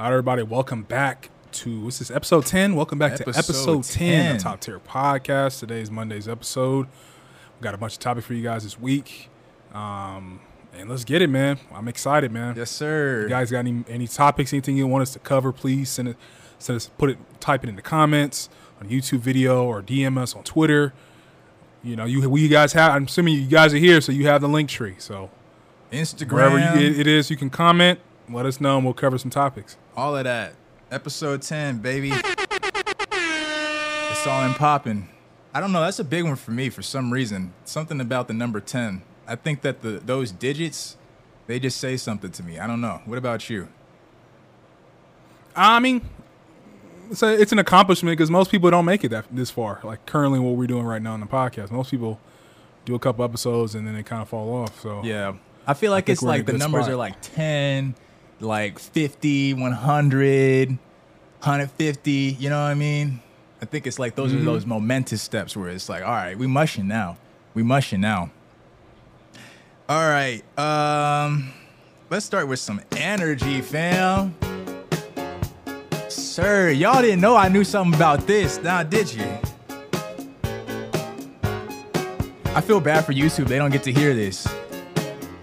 All right, everybody, welcome back to what's this episode ten? Welcome back to Episode episode ten, 10. of Top Tier Podcast. Today's Monday's episode. We got a bunch of topics for you guys this week, um, and let's get it, man. I'm excited, man. Yes, sir. You guys got any any topics, anything you want us to cover? Please send it, send us, put it, type it in the comments on YouTube video or DM us on Twitter. You know, you we you guys have. I'm assuming you guys are here, so you have the link tree. So Instagram, wherever you, it, it is, you can comment. Let us know, and we'll cover some topics. all of that. Episode 10, baby. It's all in popping. I don't know. That's a big one for me for some reason. Something about the number 10. I think that the those digits, they just say something to me. I don't know. What about you? I mean, it's, a, it's an accomplishment because most people don't make it that this far. Like currently, what we're doing right now on the podcast, most people do a couple episodes and then they kind of fall off. So Yeah. I feel like think it's we're in a like the numbers spot. are like 10, like 50, 100, 150. You know what I mean? I think it's like those Mm-hmm. are those momentous steps where it's like, all right, we mushing now. We mushing now. All right. Um, let's start with some energy, fam. Sir, y'all didn't know I knew something about this, now did you? I feel bad for YouTube. They don't get to hear this.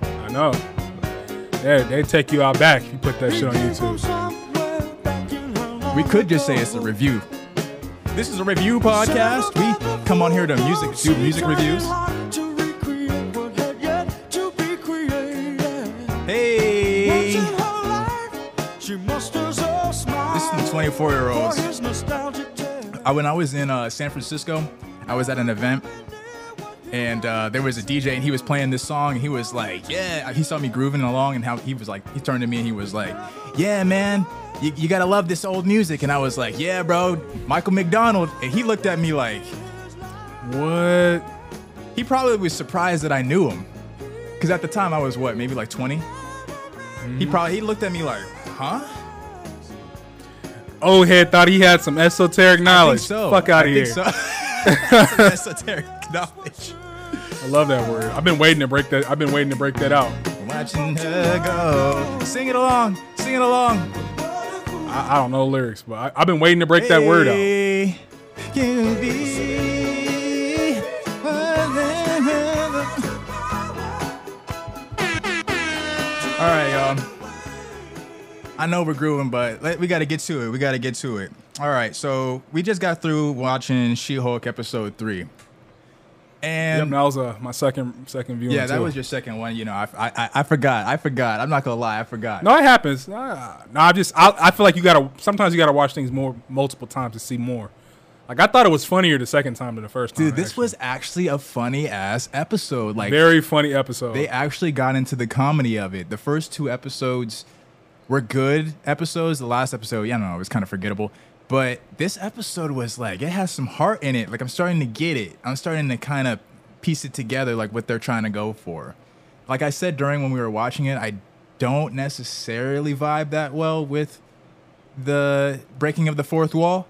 I know. They they take you out back if you put that shit on YouTube. We could just say it's a review. This is a review podcast. We come on here to music, do music reviews. Hey, this is the 24 year olds. I, when I was in uh, San Francisco, I was at an event. And uh, there was a DJ, and he was playing this song. And he was like, "Yeah." He saw me grooving along, and how he was like, he turned to me and he was like, "Yeah, man, you, you gotta love this old music." And I was like, "Yeah, bro, Michael McDonald." And he looked at me like What? he probably was surprised that I knew him, because at the time I was what, maybe like 20. He probably he looked at me like, "Huh?" Old head thought he had some esoteric knowledge. so. Fuck out of here. So. Some esoteric knowledge. I love that word. I've been waiting to break that. I've been waiting to break that out. Watching her go. Sing it along. Sing it along. I, I don't know lyrics, but I, I've been waiting to break that word out. You be All right, y'all. I know we're grooving, but let, we got to get to it. We got to get to it. All right, so we just got through watching She-Hulk episode three, Yep, and that was uh, my second second viewing. yeah, that too. was your second one. You know, I, I I forgot. I forgot. I'm not gonna lie. I forgot. No, it happens. Nah, no, I just I, I feel like you gotta sometimes you gotta watch things more multiple times to see more. Like I thought it was funnier the second time than the first time. Dude, this actually. was actually a funny ass episode. Like very funny episode. they actually got into the comedy of it. The first two episodes were good episodes. The last episode, yeah, no, it was kind of forgettable. But this episode was like it has some heart in it. Like I'm starting to get it. I'm starting to kind of piece it together, like what they're trying to go for. Like I said during when we were watching it, I don't necessarily vibe that well with the breaking of the fourth wall.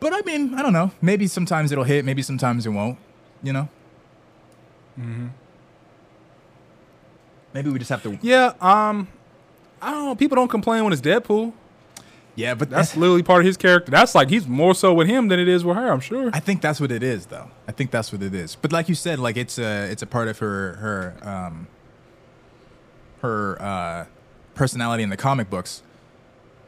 But I mean, I don't know. Maybe sometimes it'll hit. Maybe sometimes it won't. You know. Maybe we just have to. yeah, um, I don't know. People don't complain when it's Deadpool. Yeah, but That's literally part of his character. That's like he's more so with him than it is with her. I'm sure. I think that's what it is, though. I think that's what it is. But like you said, like it's a it's a part of her her um her uh personality in the comic books.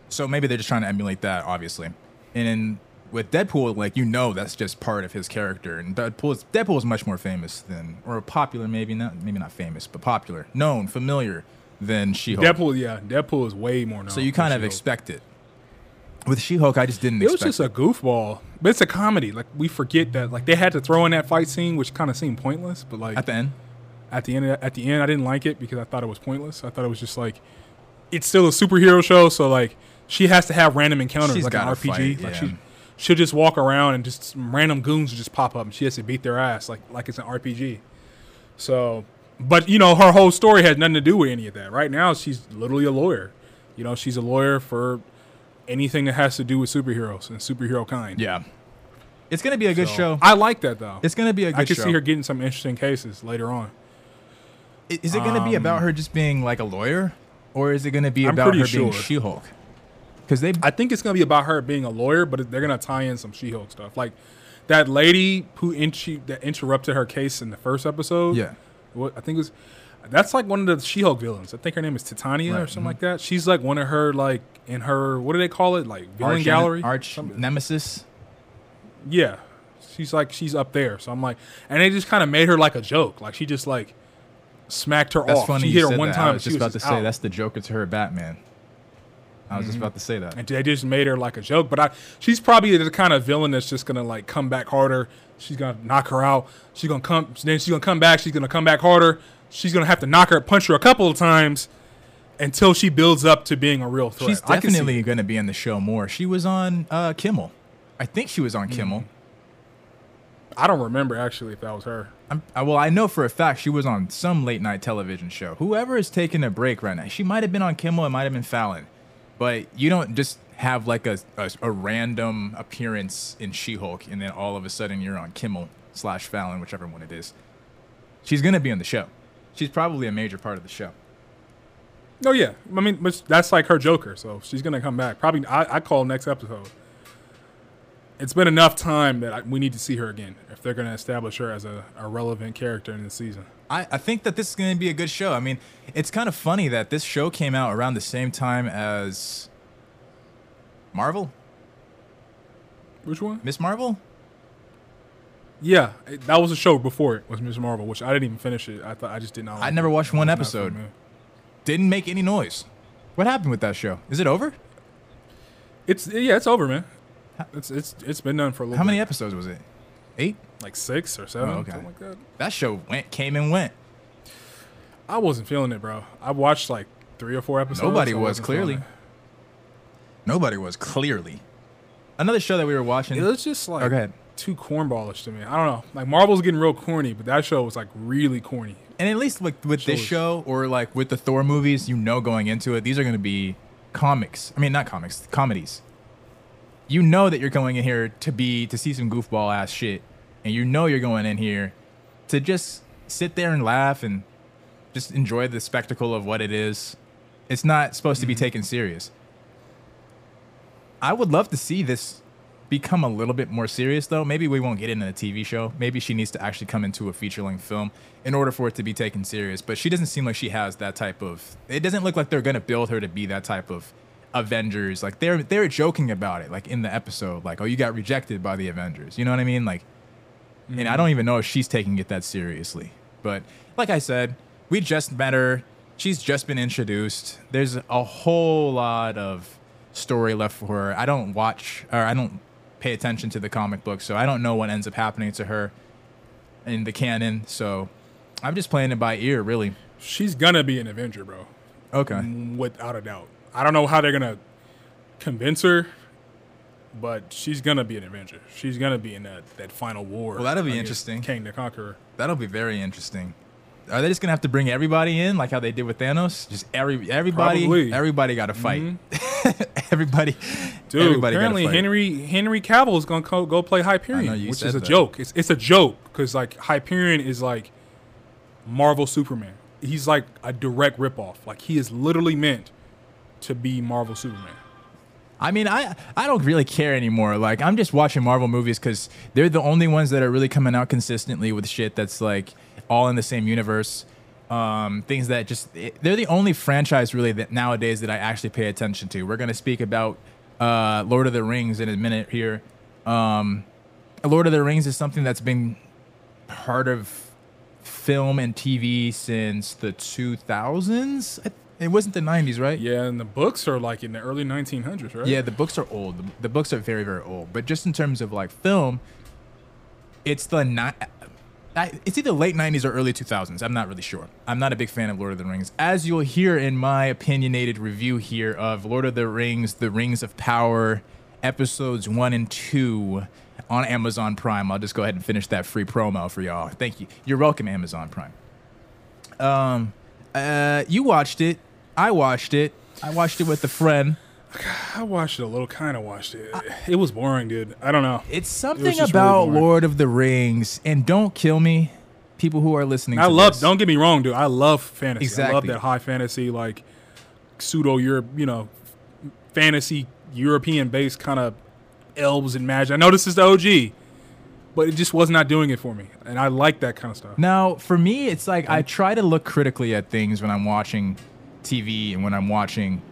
So maybe they're just trying to emulate that, obviously. And in, with Deadpool, like you know, that's just part of his character. And Deadpool is, Deadpool is much more famous than, or popular, maybe not, maybe not famous, but popular, known, familiar than She-Hulk. Deadpool, yeah, Deadpool is way more known. So you kind of She-Hulk. expect it. With She-Hulk, I just didn't It was just a goofball, but it's a comedy. Like we forget that, like they had to throw in that fight scene, which kind of seemed pointless. But like at the end. at the end, at the end, I didn't like it because I thought it was pointless. I thought it was just like it's still a superhero show, so like she has to have random encounters She's like an RPG. fight, like yeah. she she'll just walk around and just some random goons will just pop up and she has to beat their ass like like it's an RPG. So, but you know her whole story has nothing to do with any of that. Right now, she's literally a lawyer. You know, she's a lawyer for anything that has to do with superheroes and superhero kind. Yeah. It's gonna be a good So, show. I like that though. It's gonna be a good show. I can show. see her getting some interesting cases later on. I- Is it gonna be about Um, her just being like a lawyer? or is it going to be I'm about her being sure. She-Hulk? Because they I think it's gonna be about her being a lawyer, but they're gonna tie in some She-Hulk stuff, like that lady who in- she, that interrupted her case in the first episode. yeah. what I think it was that's like one of the She-Hulk villains. I think her name is Titania or Right, something mhm. like that. She's like one of her like in her what do they call it like villain Arch, gallery? Arch Something- Nemesis. Yeah, she's like she's up there. So I'm like, and they just kind of made her like a joke. Like she just like smacked her That's off. funny. she hit her one that. time. I was just about to just say out. that's the Joker to her Batman. I was just Mm-hmm. about to say that. and they just made her like a joke. But I, she's probably the kind of villain that's just gonna like come back harder. She's gonna knock her out. She's gonna come. Then she's gonna come back. She's gonna come back harder. She's gonna have to knock her, punch her a couple of times until she builds up to being a real threat. She's I can see definitely going to be in the show more. She was on uh, Kimmel. I think she was on Mm-hmm. Kimmel. I don't remember actually if that was her. I'm, I, well, I know for a fact she was on some late night television show. Whoever is taking a break right now, she might have been on Kimmel. It might have been Fallon, but you don't just have like a, a, a random appearance in She-Hulk and then all of a sudden you're on Kimmel slash Fallon, whichever one it is. She's gonna be on the show. She's probably a major part of the show. Oh yeah. I mean, that's like her Joker, so she's gonna come back. Probably, I, I call next episode. It's been enough time that I, we need to see her again if they're gonna establish her as a, a relevant character in the season. I, I think that this is going to be a good show. I mean, it's kind of funny that this show came out around the same time as Marvel, Which one? Miss Marvel. Yeah, it- that was a show before it was Miss Marvel, which I didn't even finish it. I thought I just did not. I like never it. watched one I episode. Didn't make any noise. What happened with that show? Is it over? It's yeah, it's over, man. It's it's it's been done for a little. How many bit. episodes was it? Eight. Like six or seven, Oh, okay. something like that. That show went, came and went. I wasn't feeling it, bro. I watched like three or four episodes. Nobody I was clearly. Nobody was clearly. Another show that we were watching. It. Was just like go ahead. Too cornballish to me. I don't know. Like Marvel's getting real corny, but that show was like really corny. And at least with with this Shows. show or like with the Thor movies, you know going into it, these are going to be comics. I mean, not comics, comedies. You know that you're going in here to be to see some goofball ass shit, and you know you're going in here to just sit there and laugh and just enjoy the spectacle of what it is. It's not supposed to be mm-hmm. taken serious. I would love to see this become a little bit more serious though. Maybe we won't get into a TV show. Maybe she needs to actually come into a feature length film in order for it to be taken serious. But she doesn't seem like she has that type of it doesn't look like they're gonna build her to be that type of Avengers. Like they're they're joking about it, like in the episode, like, oh you got rejected by the Avengers. You know what I mean? Like and I mm-hmm. don't even know if she's taking it that seriously. But like I said, we just met her. She's just been introduced. There's a whole lot of story left for her. I don't watch or I don't pay attention to the comic book, so I don't know what ends up happening to her in the canon. So I'm just playing it by ear, really. She's gonna be an Avenger, bro. Okay. Mm, without a doubt. I don't know how they're gonna convince her, but she's gonna be an Avenger. She's gonna be in that, that final war. Well, that'll be interesting. Kang the Conqueror. That'll be very interesting. Are they just gonna have to bring everybody in like how they did with Thanos? Just every everybody, Probably. everybody got to fight. Mm-hmm. everybody, Dude, everybody apparently fight. Henry Henry Cavill is gonna co- go play Hyperion, which is a that. joke. It's it's a joke because like Hyperion is like Marvel Superman. He's like a direct ripoff. Like he is literally meant to be Marvel Superman. I mean, I I don't really care anymore. Like I'm just watching Marvel movies because they're the only ones that are really coming out consistently with shit that's like all in the same universe. Um, things that just they're the only franchise really that nowadays that I actually pay attention to. We're gonna speak about uh, Lord of the Rings in a minute here. Um, Lord of the Rings is something that's been part of film and TV since the 2000s. It wasn't the 90s, right? Yeah, and the books are like in the early 1900s, right? Yeah, the books are old. The, the books are very, very old. But just in terms of like film, it's the ni- I, it's either late '90s or early 2000s. I'm not really sure. I'm not a big fan of Lord of the Rings, as you'll hear in my opinionated review here of Lord of the Rings: The Rings of Power, episodes one and two on Amazon Prime. I'll just go ahead and finish that free promo for y'all. Thank you. You're welcome, Amazon Prime. Um, uh, you watched it. I watched it. I watched it with a friend. I watched it a little, kind of watched it. It was boring, dude. I don't know. It's something really about boring. Lord of the Rings, and don't kill me, people who are listening. I love. this. Don't get me wrong, dude. I love fantasy. I love that high fantasy, like pseudo Europe, you know, fantasy European based kind of elves and magic. I know this is the OG, but it just was not doing it for me, and I like that kind of stuff. Now, for me, it's like I try to look critically at things when I'm watching TV and when I'm watching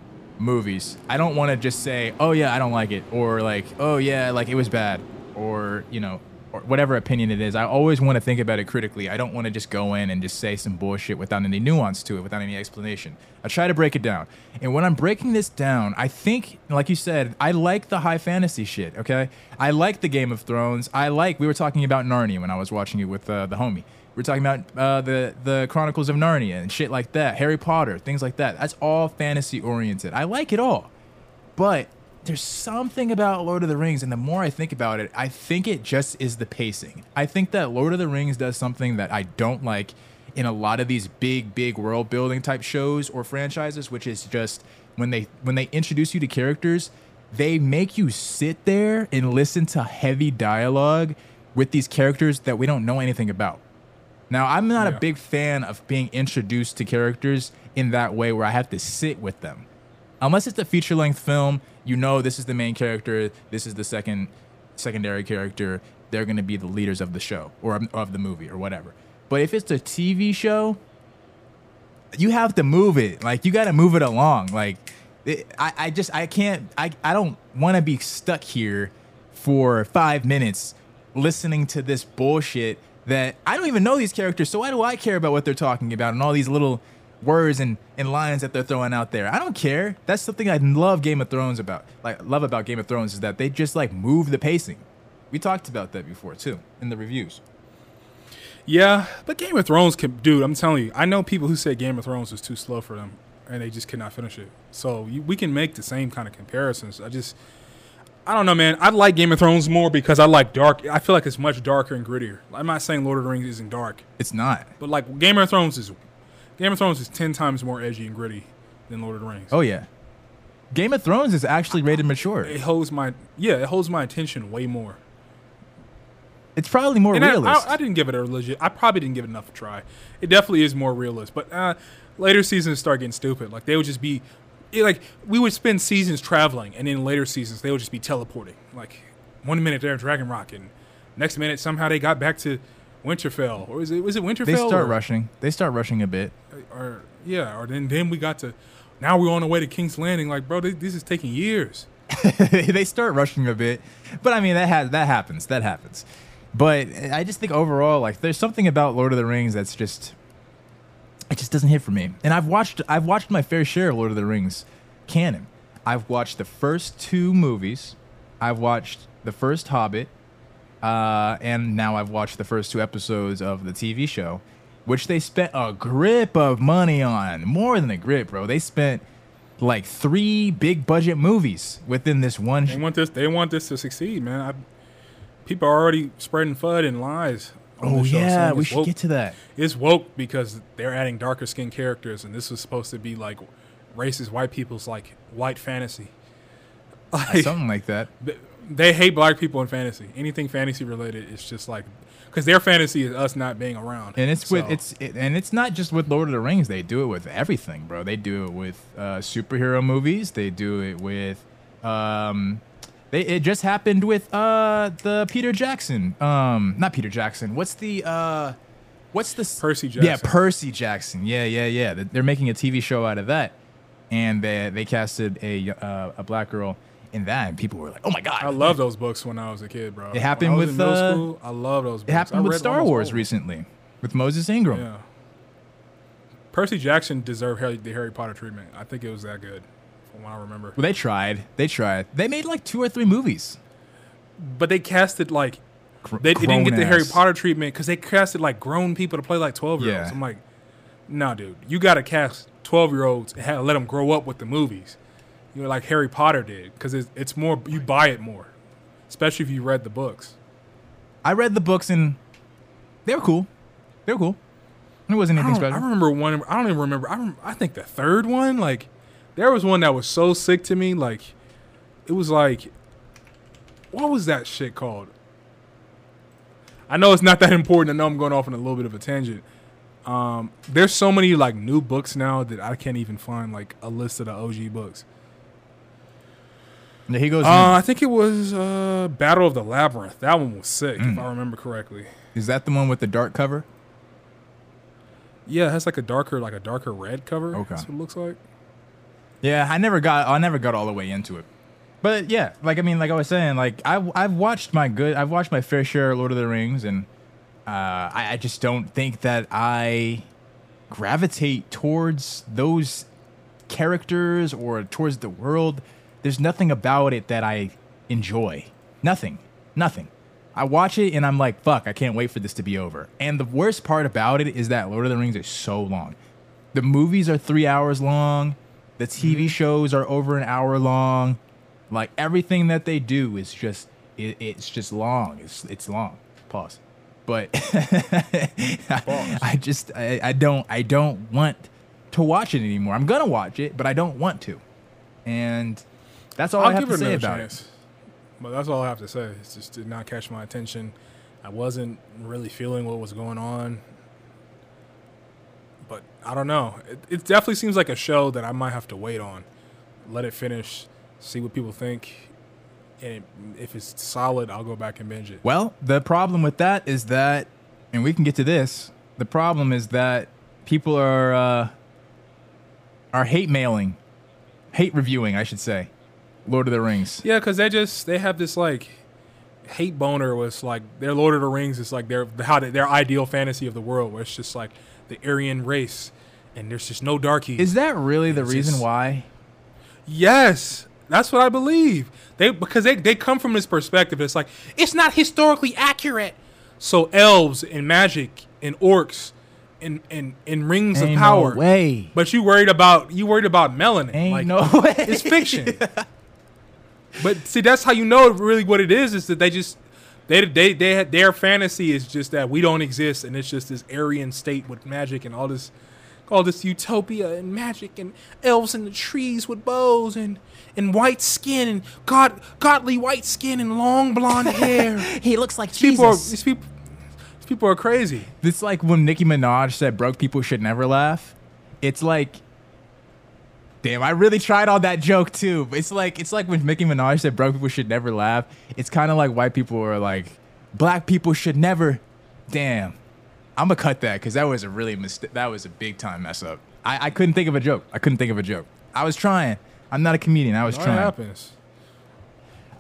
movies. I don't want to just say, "Oh yeah, I don't like it," or like, "Oh yeah, like it was bad," or you know, or whatever opinion it is. I always want to think about it critically. I don't want to just go in and just say some bullshit without any nuance to it, without any explanation. I try to break it down. And when I'm breaking this down, I think, like you said, I like the high fantasy shit. Okay, I like the Game of Thrones. I like. We were talking about Narnia when I was watching it with uh, the homie. We're talking about uh, the the Chronicles of Narnia and shit like that, Harry Potter, things like that. That's all fantasy oriented. I like it all, but there's something about Lord of the Rings, and the more I think about it, I think it just is the pacing. I think that Lord of the Rings does something that I don't like in a lot of these big, big world building type shows or franchises, which is just when they when they introduce you to characters, they make you sit there and listen to heavy dialogue with these characters that we don't know anything about. Now, I'm not Yeah. a big fan of being introduced to characters in that way where I have to sit with them. Unless it's a feature length film, you know this is the main character, this is the second secondary character, they're going to be the leaders of the show or of- the movie or whatever. But if it's a TV show, you have to move it. Like you got to move it along. Like it, I, I just I can't I, I don't want to be stuck here for five minutes listening to this bullshit that I don't even know these characters. So why do I care about what they're talking about and all these little words and, and lines that they're throwing out there? I don't care. That's something I love Game of Thrones about. Like love about Game of Thrones is that they just like move the pacing. We talked about that before too in the reviews. Yeah, but Game of Thrones can, dude. I'm telling you, I know people who said Game of Thrones was too slow for them, and they just could not finish it. So you, we can make the same kind of comparisons. I just, I don't know, man. I like Game of Thrones more because I like dark. I feel like it's much darker and grittier. I'm not saying Lord of the Rings isn't dark, It's not. but like Game of Thrones is, Game of Thrones is ten times more edgy and gritty than Lord of the Rings. Oh yeah. Game of Thrones is actually rated mature. It holds my yeah, it holds my attention way more. It's probably more And I. I, I didn't give it a legit. I probably didn't give it enough a try. It definitely is more realist, but uh, later seasons start getting stupid. Like they would just be, it, like we would spend seasons traveling, and in later seasons they would just be teleporting. Like one minute they're in Dragon Rock, and next minute somehow they got back to Winterfell, or is it was it Winterfell? they start or, rushing. They start rushing a bit. or yeah, or then then we got to. Now we're on the way to King's Landing. Like, bro, this, this is taking years. they start rushing a bit, but I mean that has that happens. That happens. But I just think overall, like, there's something about Lord of the Rings that's just it just doesn't hit for me. And I've watched I've watched my fair share of Lord of the Rings canon. I've watched the first two movies. I've watched the first Hobbit, uh, and now I've watched the first two episodes of the TV show, which they spent a grip of money on. More than a grip, bro. They spent like three big budget movies within this one. They want this. They want this to succeed, man. I, people are already spreading FUD and lies. Oh yeah, we it's should woke. get to that. It's woke because they're adding darker skinned characters, and this was supposed to be like racist white people's like white fantasy. Like, Something like that. they hate black people in fantasy. Anything fantasy related is just like because their fantasy is us not being around. And it's with it's it, and it's not just with Lord of the Rings. They do it with everything, bro. They do it with uh, superhero movies. They do it with um, they it just happened with uh the Peter Jackson. Um, not Peter Jackson. What's the uh, what's the Percy Jackson. Yeah, Percy Jackson. Yeah, yeah, yeah. They- They're making a TV show out of that, and they they casted a uh, a black girl in that, and people were like, "Oh my god!" I love those books when I was a kid, bro. It happened when I was with, in middle uh, school. I love those. Books. It happened I with Star Wars recently with Moses Ingram. Yeah. Percy Jackson deserved Harry, the Harry Potter treatment. I think it was that good, from what I remember. Well, they tried. They tried. They made like two or three movies. But they casted like they, they didn't get the Harry. Potter treatment because they casted like grown people to play like twelve year olds. Yeah. I'm like, no, dude, you got to cast twelve year olds and have, let them grow up with the movies. You know, like Harry Potter did, because it's, it's more you buy it more, especially if you read the books. I read the books and they were cool. They were cool. It wasn't anything don't, I remember one. I don't even remember. I, rem- I think the third one, like, there was one that was so sick to me. Like, it was like, what was that shit called? I know it's not that important. I know I'm going off on a little bit of a tangent. Um, there's so many like new books now that I can't even find like a list of the OG books. Yeah, he goes. Uh, I think it was uh, Battle of the Labyrinth. That one was sick, Mm. if I remember correctly. is that the one with the dark cover? Yeah, it has like a darker, like a darker red cover. Okay. That's what it looks like. Yeah, I never got I never got all the way into it. But yeah, like I mean, like I was saying, like I I've watched my good I've watched my fair share of Lord of the Rings, and uh, I, I just don't think that I gravitate towards those characters or towards the world. There's nothing about it that I enjoy. Nothing. Nothing. I watch it and I'm like, fuck, I can't wait for this to be over. And the worst part about it is that Lord of the Rings is so long. The movies are three hours long. The TV mm-hmm. shows are over an hour long. Like everything that they do is just it, it's just long. It's it's long. Pause. But I just I, I don't I don't want to watch it anymore. I'm gonna watch it, but I don't want to. And that's all I I'll have give to it say about chance. But that's all I have to say. It just did not catch my attention. I wasn't really feeling what was going on. But I don't know. It, it definitely seems like a show that I might have to wait on. Let it finish, see what people think. And it, if it's solid, I'll go back and binge it. Well, the problem with that is that, and we can get to this. The problem is that people are uh, are hate mailing, hate reviewing, I should say, Lord of the Rings. Yeah, because they just they have this like hate boner was like their Lord of the Rings is like their how they, their ideal fantasy of the world where it's just like the Aryan race and there's just no darkies. Is that really the reason just- why? yes, that's what I believe. They because they they come from this perspective. It's like it's not historically accurate. So elves and magic and orcs and and, and rings Ain't of no power. way. But you worried about you worried about melanin. Ain't like, no way. It's fiction. But see, that's how you know really what it is. Is that they just they they they had their fantasy is just that we don't exist, and it's just this Aryan state with magic and all this, all this utopia and magic and elves in the trees with bows and and white skin and god godly white skin and long blonde hair. He looks like people are these people these people are crazy. It's like when Nicki Minaj said broke people should never laugh. It's like Damn, I really tried on that joke too. But It's like it's like when Nicki Minaj said broke people should never laugh. It's kind of like white people are like black people should never. Damn, I'm gonna cut that because that was a really mistake. That was a big time mess up. I, I couldn't think of a joke. I couldn't think of a joke. I was trying. I'm not a comedian. I was What trying. happens?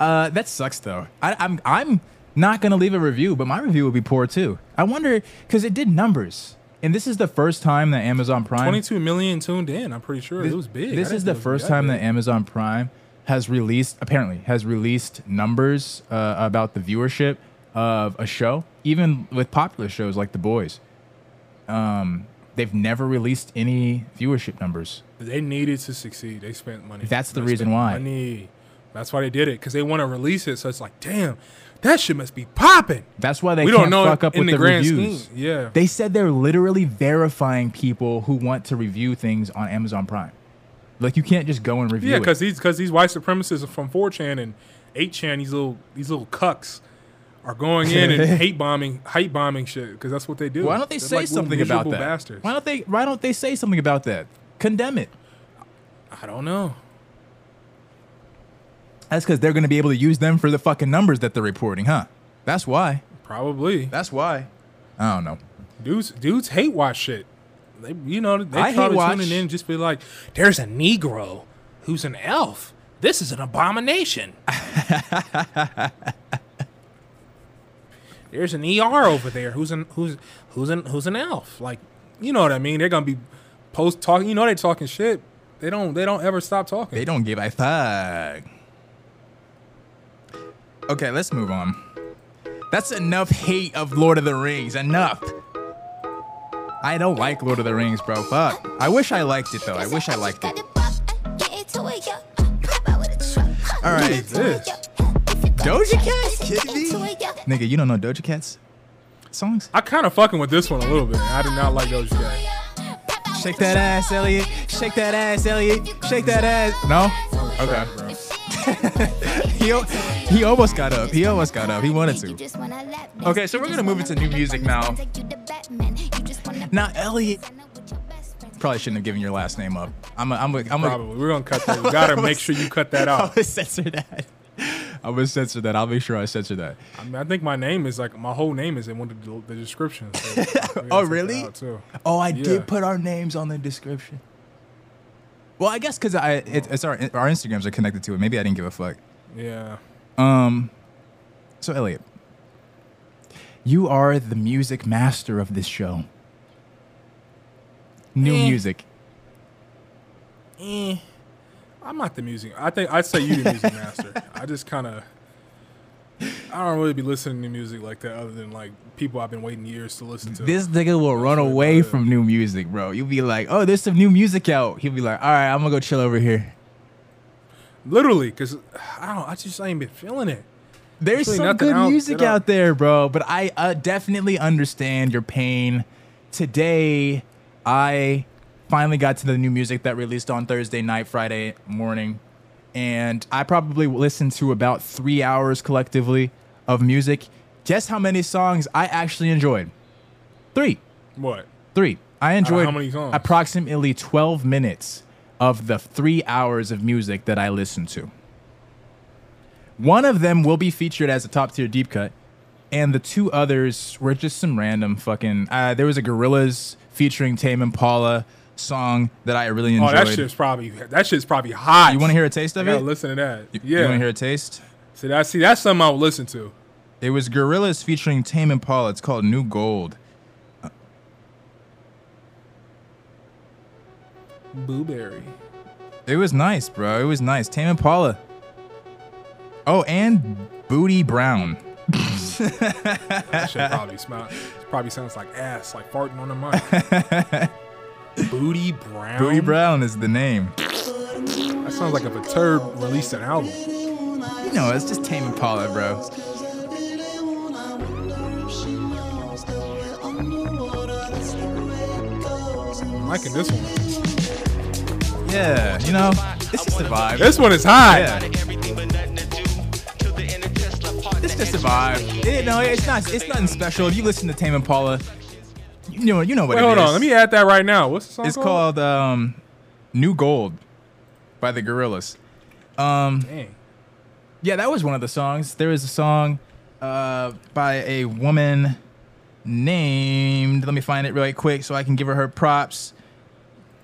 Uh, that sucks though. I, I'm I'm not gonna leave a review, but my review will be poor too. I wonder because it did numbers, and this is the first time that Amazon Prime. 22 million tuned in. I'm pretty sure This, it was big. This is the first time that Amazon Prime has released, apparently, has released numbers uh, about the viewership of a show, even with popular shows like The Boys. Um, they've never released any viewership numbers. They needed to succeed. They spent money. That's the They reason why. Money. That's why they did it because they want to release it. So it's like, damn, that shit must be popping. That's why they We can't don't know fuck up in with the the, grand reviews. scheme. Yeah. They said they're literally verifying people who want to review things on Amazon Prime. Like you can't just go and review Yeah, because these because these white supremacists are from 4chan and 8chan, these little these little cucks are going in and hate bombing, hate bombing shit because that's what they do. Why don't they They're say like something about that? Bastards. Why don't they? Why don't they say something about that? Condemn it. I don't know. That's because they're going to be able to use them for the fucking numbers that they're reporting, huh? That's why. Probably That's why. I don't know. dudes dudes hate watch shit. They you know they I probably tuning in and just be like, "There's a Negro who's an elf. This is an abomination." There's an ER over there who's an who's who's an who's an elf. Like, you know what I mean? They're gonna be post talking. You know they're talking shit. They don't they don't ever stop talking. They don't give a fuck. Okay, let's move on. That's enough hate of Lord of the Rings. Enough. I don't like Lord of the Rings, bro. Fuck. I wish I liked it though. I wish I liked it. All right. Doja Cat? Kidding me? Nigga, you don't know Doja Cat's songs? I kind of fucking with this one a little bit. I did not like Doja Cat. Shake that ass, Elliot. Shake that ass, Elliot. Shake that ass. No? Okay. Bro. He, he almost got up. He almost got up. He wanted to. Okay, so we're gonna move into new music now. Now, Elliot, probably shouldn't have given your last name up. I'm a, I'm a, I'm a, We're gonna cut that. We gotta make sure you cut that off. I'm gonna censor that. I'm gonna censor that. I'll make sure I censor that. I mean, I think my name is like my whole name is in one of the, the descriptions. So Oh, really? too. Oh, I Yeah. did put our names on the description. Well, I guess because I it, it's our our Instagrams are connected to it. Maybe I didn't give a fuck. Yeah. Um, so Elliot, you are the music master of this show. New Eh. music. Eh, I'm not the music. I think I'd say you the music master. I just kind of. I don't really be listening to music like that, other than like people I've been waiting years to listen to. This nigga will run away from new music, bro. You'll be like, "Oh, there's some new music out." He'll be like, "All right, I'm gonna go chill over here." Literally, because I don't. I just ain't been feeling it. There's really some good out music out there, bro. But I uh, definitely understand your pain. Today, I finally got to the new music that released on Thursday night, Friday morning, and I probably listened to about three hours collectively of music. Guess how many songs I actually enjoyed? Three. What? Three. I enjoyed how many songs? approximately 12 minutes of the three hours of music that I listened to. One of them will be featured as a top tier deep cut, and the two others were just some random fucking. Uh, there was a Gorillaz featuring Tame Impala song that I really enjoyed. Oh, that shit's probably that shit's probably hot. you want to hear a taste of it? listen to that. You yeah. want to hear a taste? See that? See that's something I would listen to. It was Gorillaz featuring Tame Impala. It's called New Gold. Blueberry. It was nice, bro. It was nice. Tame Impala. Oh, and Bootie Brown. That shit probably smell. Probably sounds like ass, like farting on the mic. Bootie Brown. Bootie Brown is the name. That sounds like if a turd released an album. You know, it's just Tame Impala, bro. I'm liking this one. Yeah, you know, it's just a vibe. This one is hot. Yeah. It's just a vibe. You know, it's not. It's nothing special. If you listen to Tame Impala, you know, you know what Wait, it hold is. on. Let me add that right now. What's the song It's called um, "New Gold" by the Gorillaz. Um, Dang. Yeah, that was one of the songs. There was a song uh, by a woman named. Let me find it really quick so I can give her her props.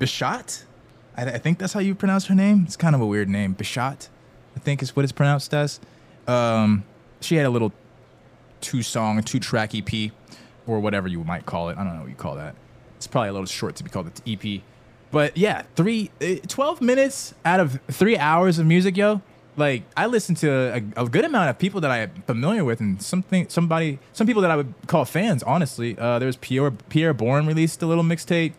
Bishat, I, I think that's how you pronounce her name. It's kind of a weird name. Bishat, I think is what it's pronounced as. Um, she had a little two-song, two-track EP, or whatever you might call it. I don't know what you call that. It's probably a little short to be called an EP. But yeah, three, uh, 12 minutes out of three hours of music, yo. Like I listened to a, a good amount of people that I am familiar with, and something, somebody, some people that I would call fans. Honestly, uh, there was Pierre Pierre Bourne released a little mixtape.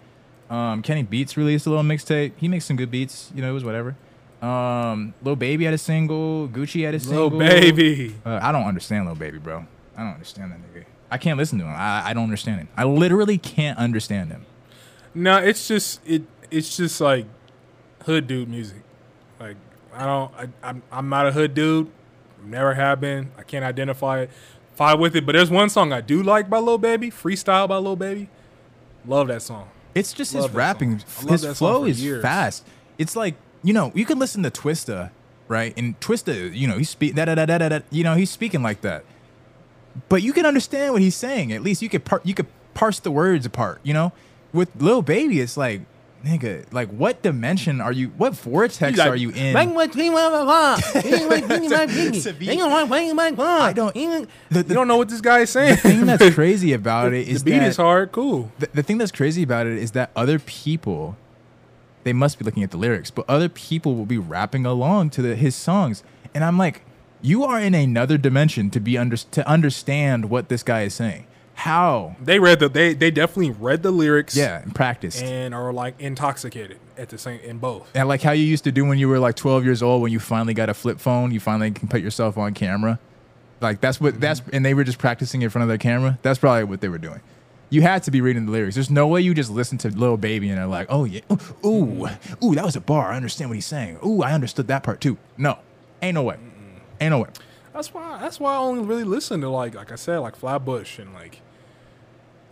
Um, Kenny Beats released a little mixtape. He makes some good beats. You know, it was whatever. Um, Lil Baby had a single. Gucci had a single. Little baby. Uh, I don't understand Lil Baby, bro. I don't understand that nigga. I can't listen to him. I, I don't understand him. I literally can't understand him. No, it's just it. It's just like hood dude music. Like I don't. I, I'm I'm not a hood dude. Never have been. I can't identify it. Fight with it. But there's one song I do like by Lil Baby. Freestyle by Lil Baby. Love that song. It's just his rapping. His flow is years. fast. It's like you know you can listen to Twista, right? And Twista, you know he's speak da da da da da. da, You know he's speaking like that, but you can understand what he's saying. At least you could par- you could parse the words apart. You know, with Lil Baby, it's like. Nigga, like what dimension are you? What vortex like, are you in? I don't- You The, the, don't know what this guy is saying. the thing that's crazy about it the beat that is hard. Cool. the, the thing that's crazy about it is that other people they must be looking at the lyrics but other people will be rapping along to the, his songs and i'm like you are in another dimension to be under, to understand what this guy is saying how They read the. They they definitely read the lyrics. yeah and practiced and, are like intoxicated at the same in both. And like how you used to do when you were like 12 years old when you finally got a flip phone you finally can put yourself on camera like that's what that's mm-hmm. and they were just practicing in front of their camera that's probably what they were doing you had to be reading the lyrics. There's no way you just listen to Little Baby and are like, oh yeah, ooh, ooh, ooh, that was a bar. I understand what he's saying. Ooh, I understood that part too. No, ain't no way, ain't no way. That's why. That's why I only really listen to like, like I said, like Flatbush and like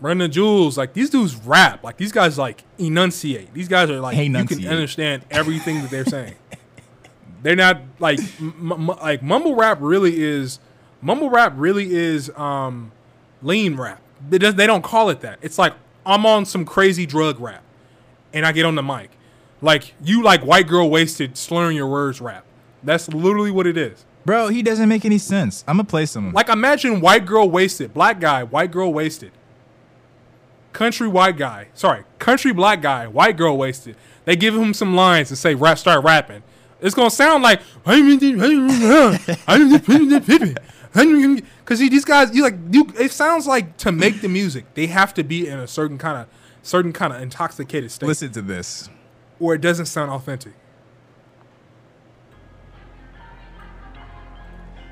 Run the Jewels, like these dudes rap. Like these guys like enunciate. These guys are like you can understand everything that they're saying. they're not like m- m- like mumble rap really is mumble rap really is um lean rap. They, does, they don't call it that. It's like I'm on some crazy drug rap and I get on the mic. Like you like white girl wasted slurring your words rap. That's literally what it is. Bro, he doesn't make any sense. I'm gonna play some. Like imagine white girl wasted, black guy, white girl wasted. Country white guy, sorry, country black guy, white girl wasted. They give him some lines and say rap, start rapping. It's gonna sound like because these guys, you like, you. It sounds like to make the music, they have to be in a certain kind of, certain kind of intoxicated state, Listen to this. or it doesn't sound authentic.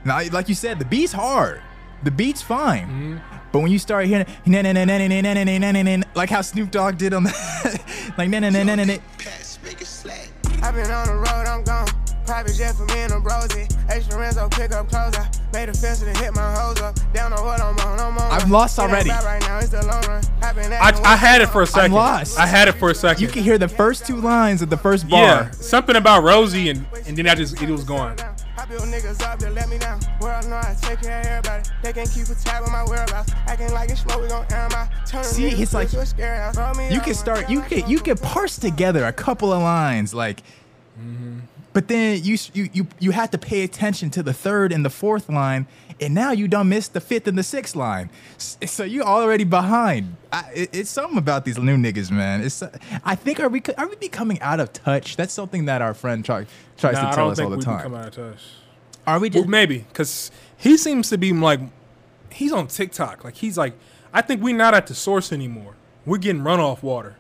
Now, like you said, the beat's hard. The beat's fine. Mm-hmm. But when you start hearing like how Snoop Dogg did on that, like na na na na na. I've been on the road, I'm gone. Private jet for me and I'm rosy. Extra Renzo pick up clothes. I made a fence and hit my hose up. Down on what I'm on, I'm on. I've lost already. I had it for a second. I'm lost. I had it for a second. You can hear the first two lines of the first bar. Yeah, something about Rosie and, and then I just it was gone. I build niggas up to let me down. World know I take care of everybody. They can keep a tab on my whereabouts. Acting like it's smoke, we gon' air 'em out. Turn See, niggas it's like- to a scary house. Roll me You can start. You can you can parse together a couple of lines like. Mm-hmm. But then you you you you had to pay attention to the third and the fourth line, and now you don't miss the fifth and the sixth line. So you're already behind. I, it, it's something about these new niggas, man. It's uh, I think are we are we becoming out of touch? That's something that our friend try, tries Nah, to tell us all the we come time. out of touch. Are we Well, maybe because he seems to be like he's on TikTok. Like he's like, I think we're not at the source anymore. We're getting runoff water.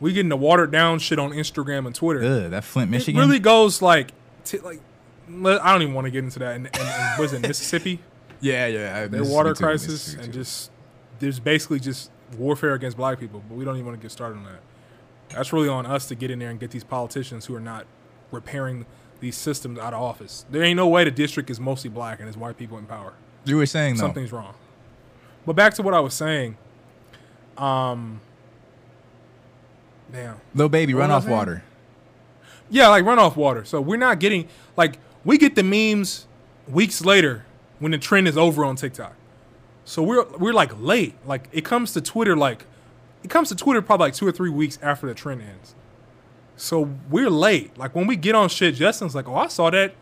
We're getting the watered down shit on Instagram and Twitter. Ugh, that Flint, Michigan. it really goes like, t- like I don't even want to get into that. And, and, and was it Mississippi? yeah, yeah. Their water crisis and just there's basically just warfare against black people. But we don't even want to get started on that. That's really on us to get in there and get these politicians who are not repairing these systems out of office. There ain't no way the district is mostly black and it's white people in power. you were saying though. Something's wrong. But back to what I was saying. Um. Damn. Little baby, What run was I off saying? water. Yeah, like runoff water. So we're not getting like we get the memes weeks later when the trend is over on TikTok. So we're we're like late. Like it comes to Twitter like it comes to Twitter probably like two or three weeks after the trend ends. So we're late. Like when we get on shit, Justin's like, "Oh, I saw that.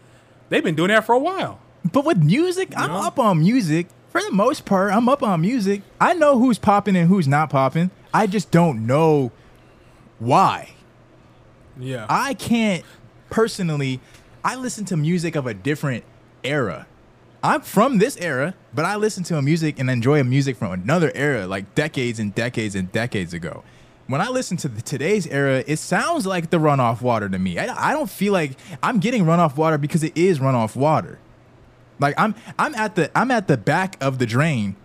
They've been doing that for a while." But with music, I'm know? up on music. For the most part, I'm up on music. I know who's popping and who's not popping. I just don't know why. Yeah. I can't personally. I listen to music of a different era. I'm from this era, but I listen to a music and enjoy a music from another era, like decades and decades and decades ago. When I listen to the, today's era, it sounds like the runoff water to me. I, I don't feel like I'm getting runoff water because it is runoff water. Like I'm I'm at the I'm at the back of the drain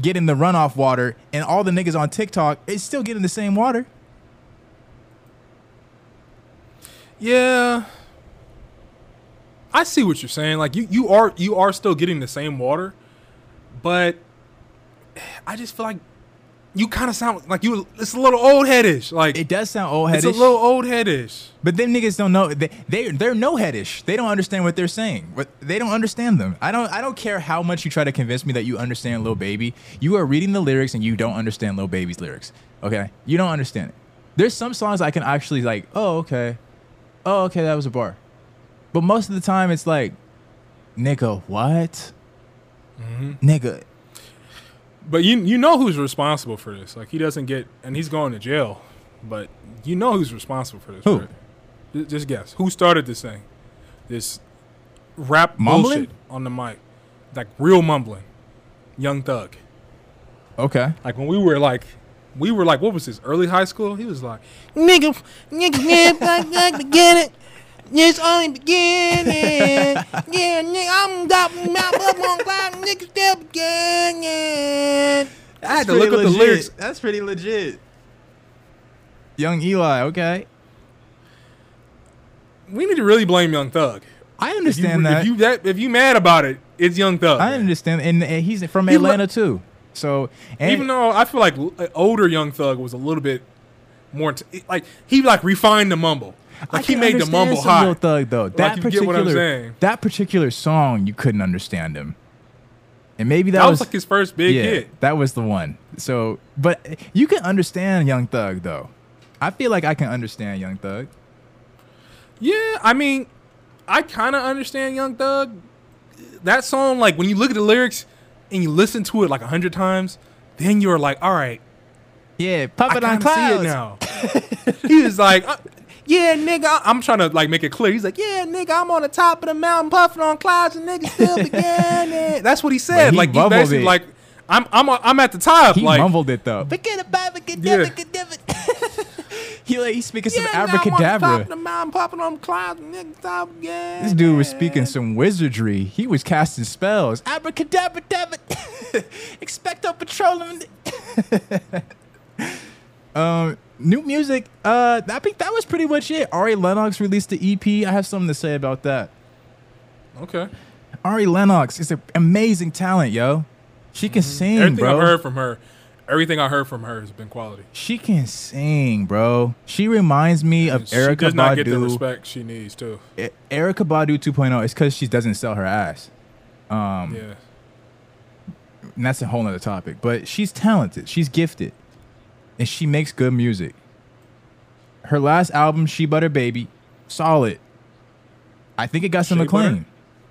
getting the runoff water and all the niggas on TikTok is still getting the same water. Yeah. I see what you're saying. Like you, you are you are still getting the same water, but I just feel like you kind of sound like you. It's a little old headish. Like It does sound old headish. it's a little old headish. But them niggas don't know they they they're no headish. They don't understand what they're saying. But they don't understand them. I don't I don't care how much you try to convince me that you understand Lil Baby. You are reading the lyrics and you don't understand Lil Baby's lyrics. Okay? You don't understand it. There's some songs I can actually like, oh okay. Oh, okay, that was a bar. But most of the time it's like, nigga, what? Mm-hmm. Nigga. But you you know who's responsible for this. Like he doesn't get, and he's going to jail. But you know who's responsible for this. Who? right? Just guess who started this thing. This rap Mumbling? bullshit on the mic, like real mumbling. Young Thug. Okay. Like when we were like, we were like, what was this? Early high school. He was like, nigga, nigga, yeah, like, like to get it. It's only beginning. yeah, nigga, I'm dropping my up on cloud. Nigga, still beginning. I had to look up the lyrics. That's pretty legit. Young Eli, okay. We need to really blame Young Thug. I If you, understand that. If you that if you mad about it, it's Young Thug. I understand, and, and he's from He lo- Atlanta too. So and Even though I feel like older Young Thug was a little bit more t- like he like refined the mumble. Like he made the mumble hot. Lil Thug though. That you particular get what I'm saying. that particular song you couldn't understand him. And maybe that, That was like his first big yeah, hit. That was the one. So, but you can understand Young Thug though. I feel like I can understand Young Thug. Yeah, I mean, I kind of understand Young Thug. That song, like when you look at the lyrics and you listen to it like a hundred times, then you're like, all right, Yeah, I pop it on kind of see it clouds. now. he was like, uh, yeah, nigga, I- I'm trying to like make it clear. He's like, yeah, nigga, I'm on the top of the mountain puffing on clouds and nigga still beginning. That's what he said. he like, he mumbled basically it. like, I'm, I'm, I'm at the top. He like, mumbled it though. Forget about it, Yeah. He like he's speaking some yeah, nigga, I'm on the top of abracadabra. the mountain puffing on clouds and niggas. This dude was speaking some wizardry. He was casting spells. Abracadabra, dabba. Expecto Patronum. um, new music. Uh, I think that was pretty much it. Ari Lennox released the EP. I have something to say about that. Okay. Ari Lennox is an amazing talent, yo. She can sing, Everything bro. I've heard from her, everything I heard from her has been quality. She can sing, bro. She reminds me of she Erykah Badu. She does not get the respect she needs too. E- Erykah Badu 2.0 is because she doesn't sell her ass. Um, Yeah. and that's a whole nother topic. But she's talented. She's gifted, and she makes good music. Her last album, She Butter Baby, solid. I think it got some Shea acclaim. Butter?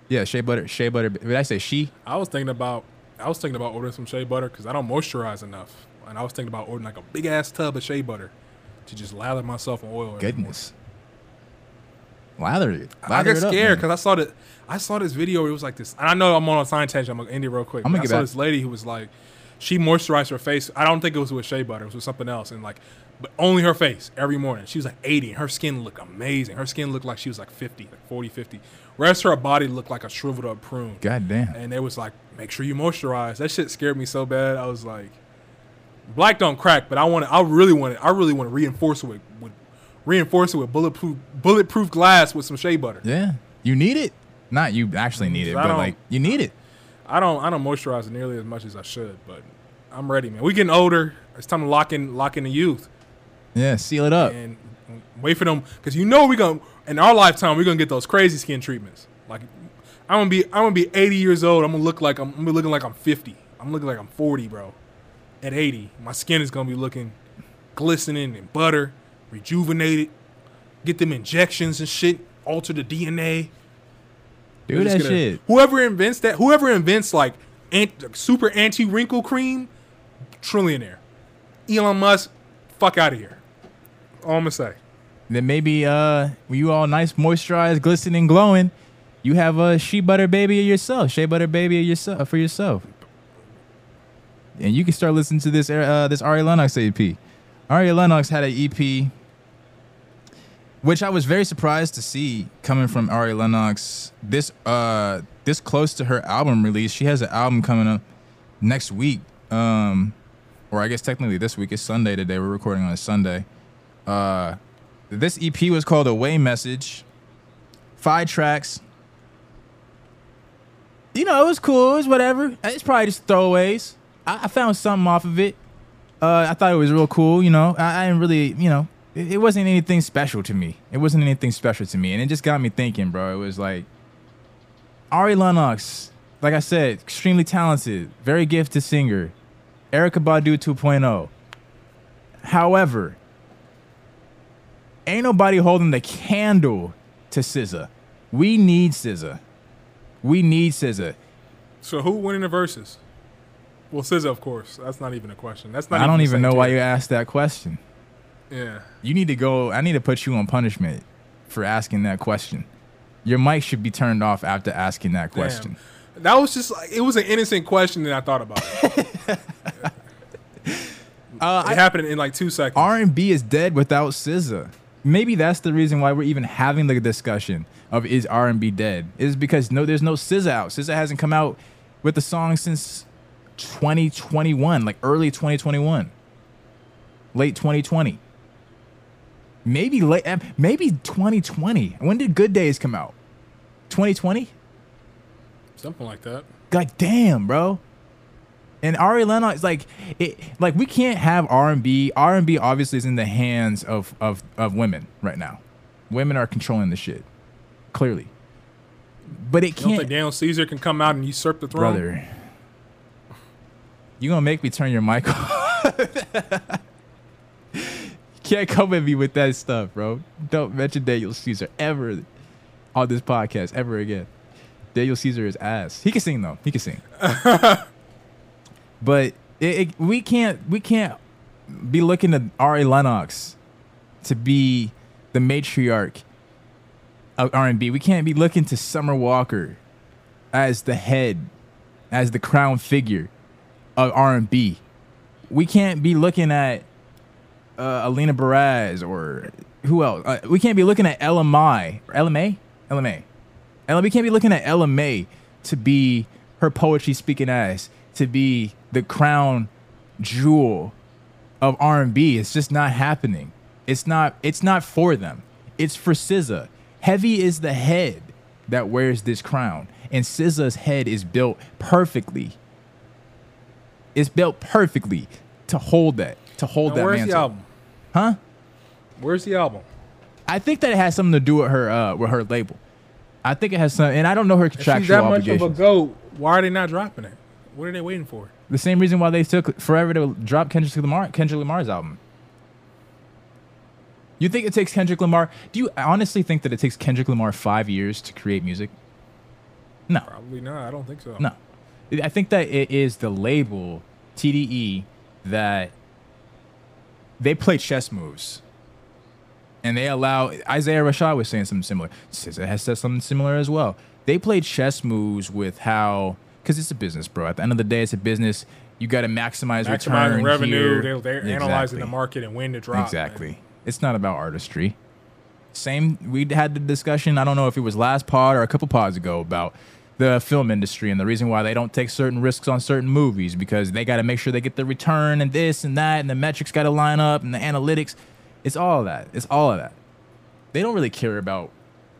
Yeah, Shea Butter. Shea Butter. Did I say she? I was thinking about I was thinking about ordering some shea butter because I don't moisturize enough, and I was thinking about ordering like a big ass tub of shea butter to just lather myself in oil. Goodness. Lather it. I Lather got it scared because I saw that I saw this video. Where it was like this, and I know I'm on a sign tangent. I'm gonna end it real quick. I'm gonna get I saw back. this lady who was like, she moisturized her face. I don't think it was with shea butter. It was with something else, and like, but only her face every morning. She was like 80, and her skin looked amazing. Her skin looked like she was like 50, like 40, 50. Rest of her body looked like a shriveled up prune. God damn. and it was like, make sure you moisturize. That shit scared me so bad. I was like, black don't crack, but I want to. I really want to. I really want to reinforce it with, with reinforce it with bulletproof bulletproof glass with some shea butter. Yeah. You need it. Not you actually need it, but like you need it. I don't. I don't moisturize nearly as much as I should, but I'm ready, man. We getting older. It's time to lock in lock in the youth Yeah, seal it up. and wait for them because you know we gonna in our lifetime we're gonna get those crazy skin treatments. Like I'm gonna be I'm gonna be 80 years old. I'm gonna look like I'm, I'm gonna be looking like I'm 50. I'm looking like I'm 40, bro. At 80, my skin is gonna be looking glistening and butter, rejuvenated. Get them injections and shit, alter the DNA. Do that gonna- shit. Whoever invents that, whoever invents like ant, super anti wrinkle cream, trillionaire. Elon Musk, fuck out of here. All I'm gonna say. Then maybe uh you all nice, moisturized, glistening, glowing, you have a shea butter baby of yourself, shea butter baby yourself for yourself. And you can start listening to this uh this Ari Lennox EP. Ari Lennox had an EP which I was very surprised to see coming from Ari Lennox this uh this close to her album release. She has an album coming up next week. Um or I guess technically this week is Sunday today. We're recording on a Sunday. Uh this EP was called Away Message. Five tracks. You know, it was cool. It was whatever. It's probably just throwaways. I, I found something off of it. Uh, I thought it was real cool. You know, I, I didn't really, you know, it, it wasn't anything special to me. It wasn't anything special to me, and it just got me thinking, bro. It was like Ari Lennox, like I said, extremely talented, very gifted singer. Erykah Badu 2.0. However, ain't nobody holding the candle to SZA. We need SZA. We need SZA. So who winning the verses? Well, SZA, of course. That's not even a question. That's not. I don't even know why you asked that question. Yeah. You need to go. I need to put you on punishment for asking that question. Your mic should be turned off after asking that question. Damn. That was just like it was an innocent question that I thought about. Uh, it happened in like two seconds. R and B is dead without SZA. Maybe that's the reason why we're even having the discussion of is R and B dead. Is because no, there's no SZA out. SZA hasn't come out with the song since 2021, like early 2021, late 2020. Maybe late, eh, maybe 2020. When did Good Days come out? 2020. Something like that. God damn, bro. And Ari Lennox, like, it, like we can't have R and B. R and B obviously is in the hands of of of women right now. Women are controlling the shit, clearly. But it You can't, think Daniel Caesar can come out and usurp the throne? brother. You gonna make me turn your mic off? you can't come at me with that stuff, bro. Don't mention Daniel Caesar ever on this podcast ever again. Daniel Caesar is ass. He can sing though. He can sing. but it, it, we can't we can't be looking to Ari Lennox to be the matriarch of R&B. We can't be looking to Summer Walker as the head, as the crown figure of R&B. We can't be looking at uh, Alina Baraz or who else? Uh, we can't be looking at or Ella Mai. Ella we can't be looking at Mai to be her poetry speaking ass, to be the crown jewel of R&B. It's just not happening. It's not. It's not for them. It's for SZA. Heavy is the head that wears this crown, and SZA's head is built perfectly. It's built perfectly to hold that. To hold Now, that where's mantle. the album? Huh? Where's the album? I think that it has something to do with her uh, with her label. I think it has some, and I don't know her If contractual she's that much of a goat, why are they not dropping it? What are they waiting for? the same reason why they took forever to drop Kendrick Lamar Kendrick Lamar's album. You think it takes Kendrick Lamar? Do you honestly think that it takes Kendrick Lamar five years to create music? No, Probably not. I don't think so. no. I think that it is the label TDE that they play chess moves, and they allow Isaiah Rashad was saying something similar. SZA has said something similar as well. They play chess moves with how because it's a business, bro. At the end of the day, it's a business. You got to maximize return revenue. here. They're, they're analyzing the market and when to drop. Exactly. It's not about artistry. Same. We had the discussion. I don't know if it was last pod or a couple pods ago about the film industry and the reason why they don't take certain risks on certain movies because they got to make sure they get the return and this and that and the metrics got to line up and the analytics. It's all of that. It's all of that. They don't really care about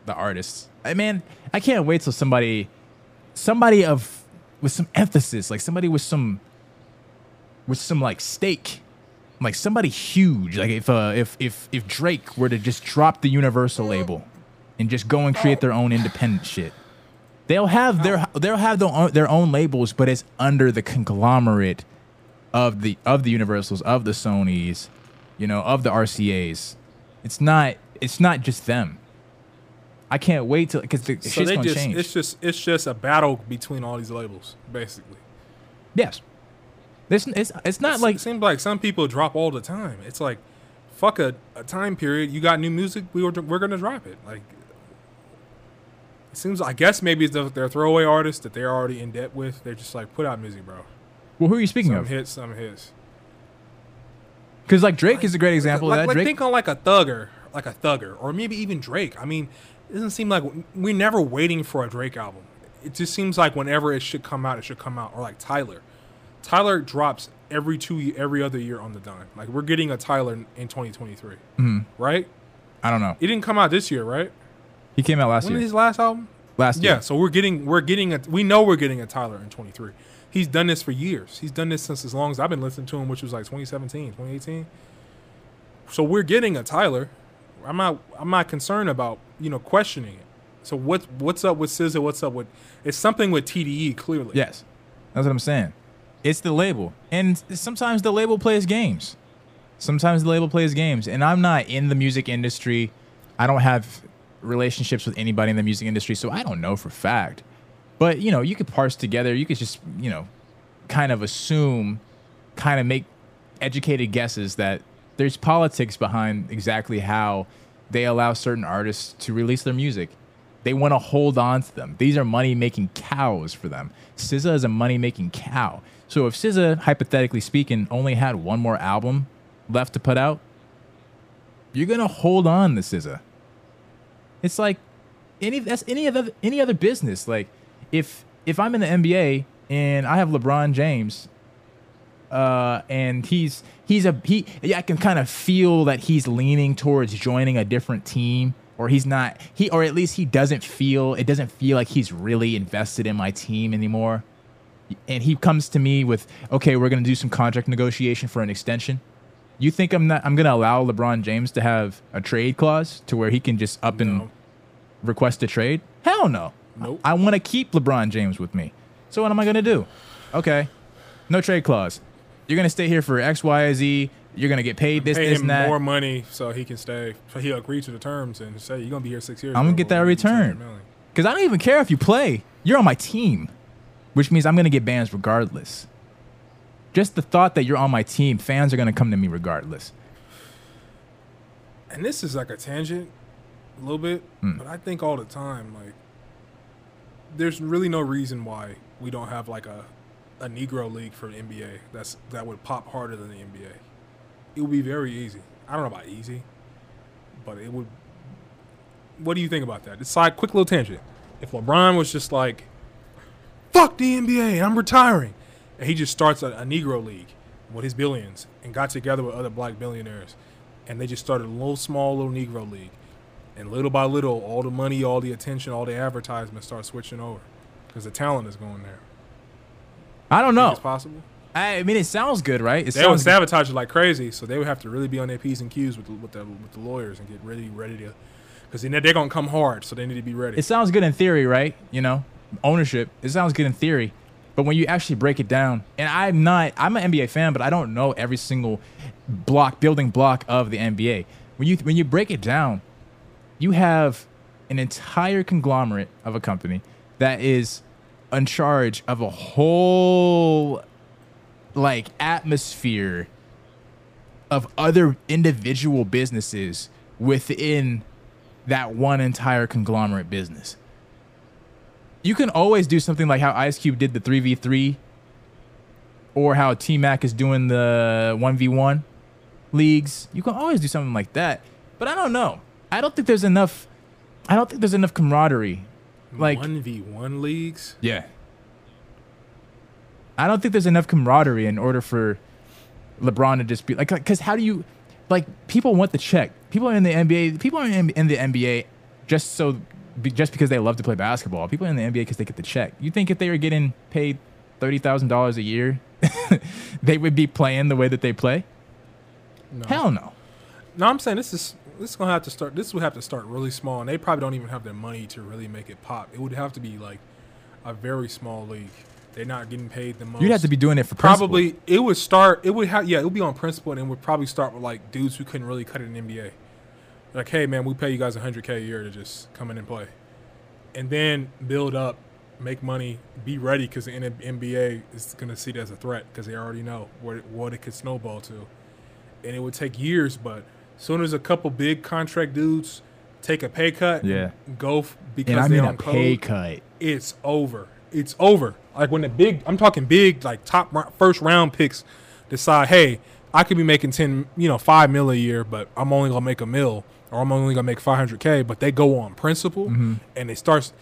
the artists. I mean, I can't wait till somebody, somebody of with some emphasis, like somebody with some, with some like stake like somebody huge like if uh if if if drake were to just drop the universal label and just go and create their own independent shit they'll have their they'll have their own, their own labels but it's under the conglomerate of the of the universals of the sonys you know of the rcas it's not it's not just them. I can't wait till because the So shit's they gonna just change. it's just it's just a battle between all these labels, basically. yes it's, it's, it's not It's- like it seems like some people drop all the time. It's like, fuck a, a time period. You got new music, we were we're gonna drop it. Like, it seems. I guess maybe it's the, they're throwaway artists that they're already in debt with. They're just like, put out music, bro. well who are you speaking Some of Some hits, some hits. because like drake is a great example like, of that like drake think on like a thugger, like a thugger, or maybe even Drake. I mean, it doesn't seem like we're never waiting for a Drake album. It just seems like whenever it should come out, it should come out. Or like Tyler, Tyler drops every two every other year on the dime. Like we're getting a Tyler in- in 2023, Mm-hmm. right? i don't know It didn't come out this year, right? he came out last When year his last album? last year Yeah, so we're getting we're getting a we know we're getting a Tyler in 23. He's done this for years. He's done this since as long as I've been listening to him, which was like 2017, 2018. So we're getting a Tyler. I'm not I'm not concerned about, you know, questioning it. So what what's up with SZA? What's up with it's something with TDE clearly. Yes, that's what I'm saying. It's the label, and sometimes the label plays games. Sometimes the label plays games, and I'm not in the music industry. I don't have relationships with anybody in the music industry, so I don't know for fact. But you know, you could parse together. You could just you know, kind of assume, kind of make educated guesses that there's politics behind exactly how they allow certain artists to release their music. They want to hold on to them. These are money making cows for them. SZA is a money making cow. So if SZA, hypothetically speaking, only had one more album left to put out, you're gonna hold on to SZA. It's like any that's any other any other business. Like if if I'm in the NBA and I have LeBron James, uh, and he's he's a he yeah, I can kind of feel that he's leaning towards joining a different team or he's not he or at least he doesn't feel it doesn't feel like he's really invested in my team anymore and he comes to me with, okay, we're gonna do some contract negotiation for an extension. You think I'm not? I'm gonna allow LeBron James to have a trade clause to where he can just up and request a trade? Hell no. Nope. I want to keep LeBron James with me. So what am I gonna do? Okay, no trade clause. You're gonna stay here for X, Y, Z. You're gonna get paid this, Pay this, him and that. more money so he can stay. So he'll agree to the terms and say you're gonna be here six years. I'm gonna get that We'll give you return. Because I don't even care if you play. You're on my team, which means I'm going to get bans regardless. Just the thought that you're on my team, fans are going to come to me regardless. And this is like a tangent, a little bit, Hmm. but I think all the time like there's really no reason why we don't have like a a Negro league for the NBA that's that would pop harder than the NBA. It would be very easy. I don't know about easy, but it would. What do you think about that? It's like quick little tangent. If LeBron was just like, "Fuck the NBA, I'm retiring," and he just starts a, a Negro league with his billions and got together with other black billionaires, and they just started a little small little Negro league, and little by little, all the money, all the attention, all the advertisements start switching over because the talent is going there. I don't know. it's possible. I mean, it sounds good, right? It They would sabotage it like crazy, so they would have to really be on their p's and q's with the, with the with the lawyers and get really ready to, because they're they're gonna come hard, so they need to be ready. it sounds good in theory, right? You know, ownership. It sounds good in theory, but when you actually break it down, and I'm not, I'm an NBA fan, but I don't know every single block, building block of the NBA. When you when you break it down, you have an entire conglomerate of a company that is in charge of a whole like atmosphere of other individual businesses within that one entire conglomerate business. You can always do something like how Ice Cube did the 3v3 or how T Mac is doing the 1v1 leagues. You can always do something like that. But I don't know. I don't think there's enough I don't think there's enough camaraderie. Like one v one leagues. yeah. I don't think there's enough camaraderie in order for LeBron to just be like, because how do you, like, people want the check. People are in the NBA. People are in, in the NBA just so, be, just because they love to play basketball. People are in the NBA because they get the check. You think if they were getting paid thirty thousand dollars a year, they would be playing the way that they play? No. Hell no. No, I'm saying this is this is gonna have to start. This would have to start really small, and they probably don't even have the money to really make it pop. It would have to be like a very small league. They're not getting paid the most. You'd have to be doing it for principle. probably. It would start. It would have. Yeah, it would be on principle, and it would probably start with like dudes who couldn't really cut it in NBA. Like, hey man, we pay you guys 100k a year to just come in and play, and then build up, make money, be ready because the NBA is gonna see it as a threat because they already know what it, what it could snowball to and it would take years. But as soon as a couple big contract dudes take a pay cut, Yeah. go f- because and I they mean on a pay code, cut. it's over. It's over. Like when the big, I'm talking big, like top first round picks decide, hey, I could be making ten, you know, five mil a year, but I'm only gonna make a mil, or I'm only gonna make 500k. But they go on principle, Mm-hmm. and they start.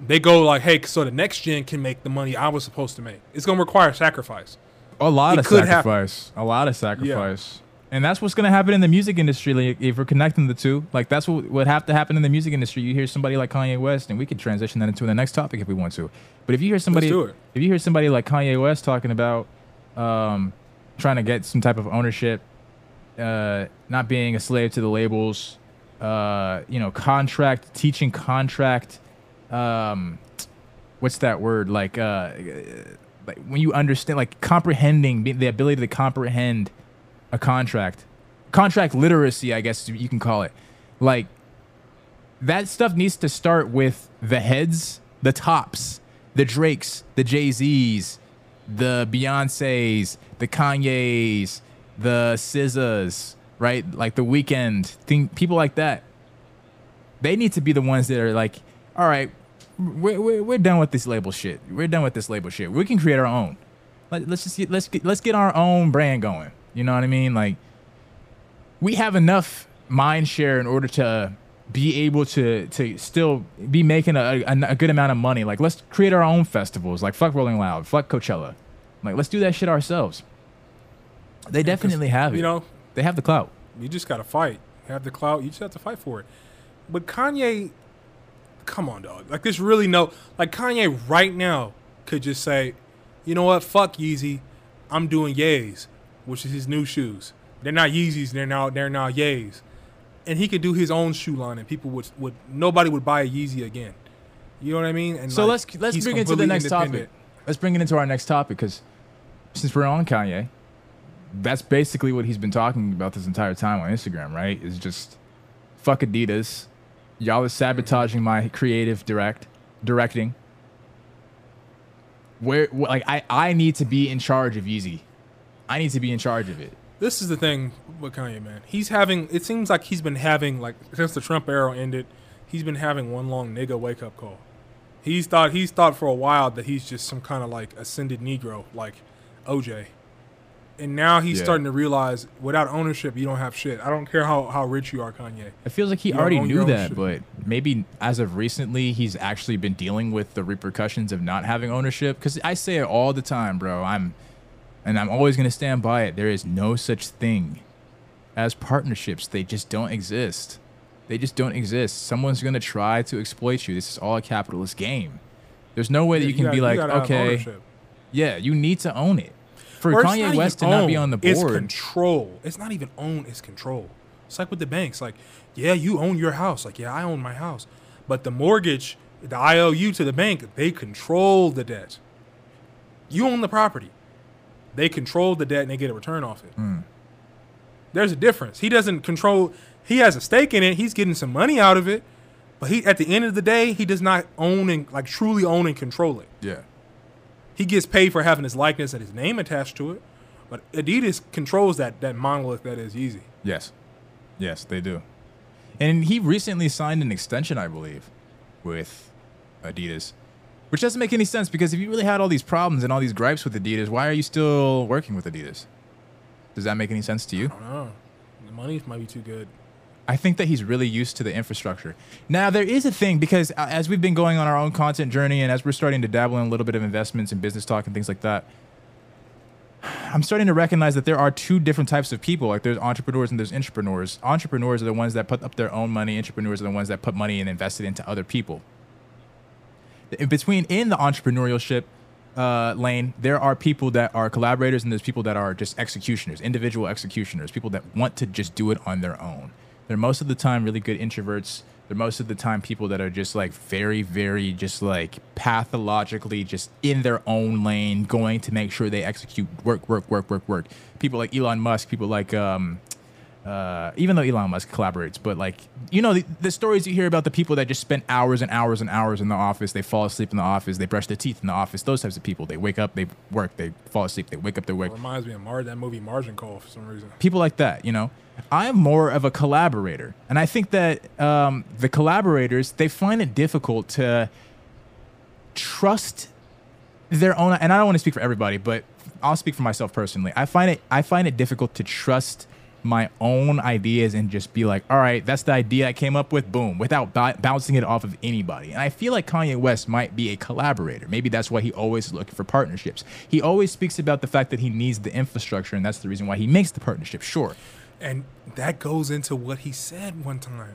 They go like, hey, so the next gen can make the money I was supposed to make. It's gonna require sacrifice. A lot It of could happen. sacrifice. A lot of sacrifice. And that's what's gonna happen in the music industry. Like, if we're connecting the two, like that's what would have to happen in the music industry. You hear somebody like Kanye West, and we could transition that into the next topic if we want to. But if you hear somebody, if you hear somebody like Kanye West talking about um, trying to get some type of ownership, uh, not being a slave to the labels, uh, you know, contract teaching contract. Um, what's that word? Like, uh, like when you understand, like comprehending the- ability to comprehend a contract, contract literacy, I guess you can call it. Like that stuff needs to start with the heads, the tops, the Drakes, the Jay Z's, the Beyonces, the Kanyes, the SZAs, right? Like the Weeknd, thing, people like that. They need to be the ones that are like, all right, we're, we're, we're done with this label shit. We're done with this label shit. We can create our own. Let, let's just get, let's get, let's get our own brand going. You know what I mean? Like we have enough mind share in order to be able to to still be making a, a, a good amount of money. Like let's create our own festivals. Like fuck Rolling Loud, fuck Coachella. Like let's do that shit ourselves. They definitely have it. You know, they have the clout. You just gotta fight. You have the clout. You just have to fight for it. But Kanye, come on, dog. Like there's really no like Kanye right now could just say, you know what? Fuck Yeezy. I'm doing Yays, which is his new shoes. They're not Yeezys. They're now they're now Yays, and he could do his own shoe line, and people would would nobody would buy a Yeezy again. You know what I mean? And So like, let's let's bring it to the next topic. Let's bring it into our next topic because since we're on Kanye, that's basically what he's been talking about this entire time on Instagram, right? Is just fuck Adidas. Y'all are sabotaging my creative direct directing. Where wh- like I I need to be in charge of Yeezy. I need to be in charge of it. This is the thing with Kanye, man. He's having. It seems like he's been having like since the Trump era ended, he's been having one long nigga wake up call. He's thought he's thought for a while that he's just some kind of like ascended Negro, like OJ. And now he's Yeah. starting to realize without ownership, you don't have shit. I don't care how, how rich you are, Kanye. It feels like he You already knew that, shit. but maybe as of recently, he's actually been dealing with the repercussions of not having ownership. Because I say it all the time, bro. I'm, and I'm always gonna stand by it. There is no such thing as partnerships. They just don't exist. They just don't exist. Someone's gonna try to exploit you. This is all a capitalist game. There's no way that you can gotta- be like, okay, yeah, you need to own it. For Or Kanye West to even not be on the board. It's control. It's not even own. It's control. It's like with the banks. Like, yeah, you own your house. Like, yeah, I own my house. But the mortgage, the IOU to the bank, they control the debt. You own the property. They control the debt and they get a return off it. Hmm. There's a difference. He doesn't control. He has a stake in it. He's getting some money out of it. But he, at the end of the day, he does not own and like truly own and control it. yeah. He gets paid for having his likeness and his name attached to it, but Adidas controls that that monolith that is Yeezy. Yes. Yes, they do. And he recently signed an extension, I believe, with Adidas. Which doesn't make any sense because if you really had all these problems and all these gripes with Adidas, why are you still working with Adidas? Does that make any sense to you? I don't know. The money might be too good. I think that he's really used to the infrastructure. Now, there is a thing because as we've been going on our own content journey and as we're starting to dabble in a little bit of investments and business talk and things like that, I'm starting to recognize that there are two different types of people. Like there's entrepreneurs and there's entrepreneurs. Entrepreneurs are the ones that put up their own money. Entrepreneurs are the ones that put money and invest it into other people. In between in the entrepreneurship uh, lane, there are people that are collaborators and there's people that are just executioners, individual executioners, people that want to just do it on their own. They're most of the time really good introverts. They're most of the time people that are just like very, very just like pathologically just in their own lane, going to make sure they execute work, work, work, work, work. People like Elon Musk, people like um, uh, even though Elon Musk collaborates, but like you know the, the stories you hear about the people that just spend hours and hours and hours in the office, they fall asleep in the office, they brush their teeth in the office. Those types of people, they wake up, they work, they fall asleep, they wake up, they work. Reminds me of Mar- that movie Margin Call for some reason. People like that, you know. I'm more of a collaborator, and I think that um, the collaborators they find it difficult to trust their own. And I don't want to speak for everybody, but I'll speak for myself personally. I find it I find it difficult to trust my own ideas and just be like, all right, that's the idea I came up with, boom, without b- bouncing it off of anybody. And I feel like Kanye West might be a collaborator. Maybe that's why he always is looking for partnerships. He always speaks about the fact that he needs the infrastructure, and that's the reason why he makes the partnership. Sure. And that goes into what he said one time.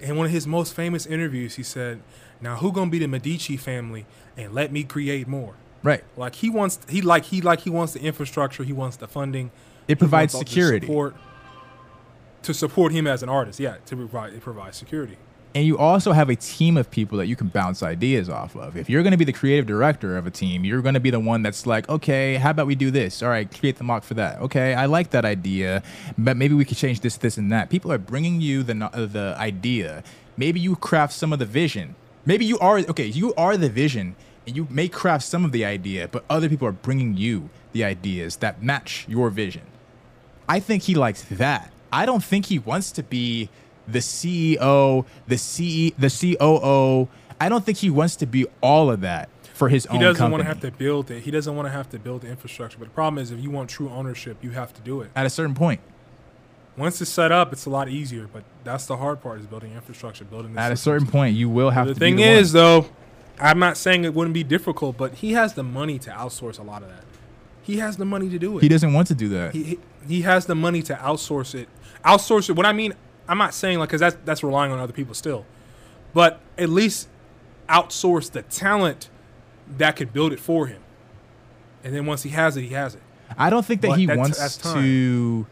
In one of his most famous interviews, he said, Now who gonna be the Medici family and let me create more? Right. Like he wants he like he like he wants the infrastructure, he wants the funding. It provides wants all the security. support to support him as an artist. Yeah, to provide it provides security. And you also have a team of people that you can bounce ideas off of. If you're going to be the creative director of a team, you're going to be the one that's like, okay, how about we do this? All right, create the mock for that. Okay, I like that idea, but maybe we could change this, this, and that. People are bringing you the uh, the idea. Maybe you craft some of the vision. Maybe you are okay. You are the vision, and you may craft some of the idea, but other people are bringing you the ideas that match your vision. I think he likes that. I don't think he wants to be the CEO, the CE, the COO. I don't think he wants to be all of that for his He own He doesn't company. want to have to build it. He doesn't want to have to build the infrastructure. But the problem is, if you want true ownership, you have to do it. At a certain point, Once it's set up, it's a lot easier. But that's the hard part: is building infrastructure, building. The at a certain point, you will have The to. thing be the is, one. though, I'm not saying it wouldn't be difficult, but he has the money to outsource a lot of that. He has the money to do it. he doesn't want to do that. He, he, he has the money to outsource it. Outsource it. What I mean, I'm not saying like because that's that's relying on other people still, but at least outsource the talent that could build it for him. and then once he has it, he has it. I don't think that But he wants that's to.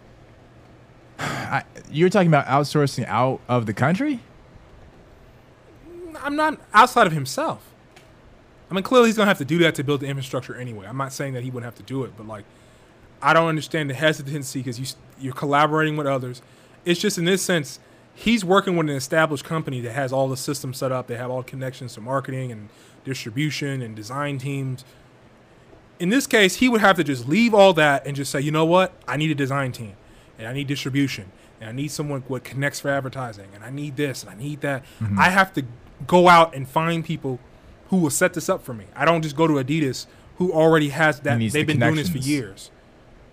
I, you're talking about outsourcing out of the country. I'm not outside of himself. I mean, clearly he's gonna have to do that to build the infrastructure anyway. I'm not saying that he wouldn't have to do it, but like, I don't understand the hesitancy because you you're collaborating with others. It's just in this sense, he's working with an established company that has all the systems set up. They have all connections to marketing and distribution and design teams. In this case, he would have to just leave all that and just say, you know what? I need a design team, and I need distribution, and I need someone what connects for advertising, and I need this, and I need that. Mm-hmm. I have to go out and find people who will set this up for me. I don't just go to Adidas, who already has that. They've the been doing this for years.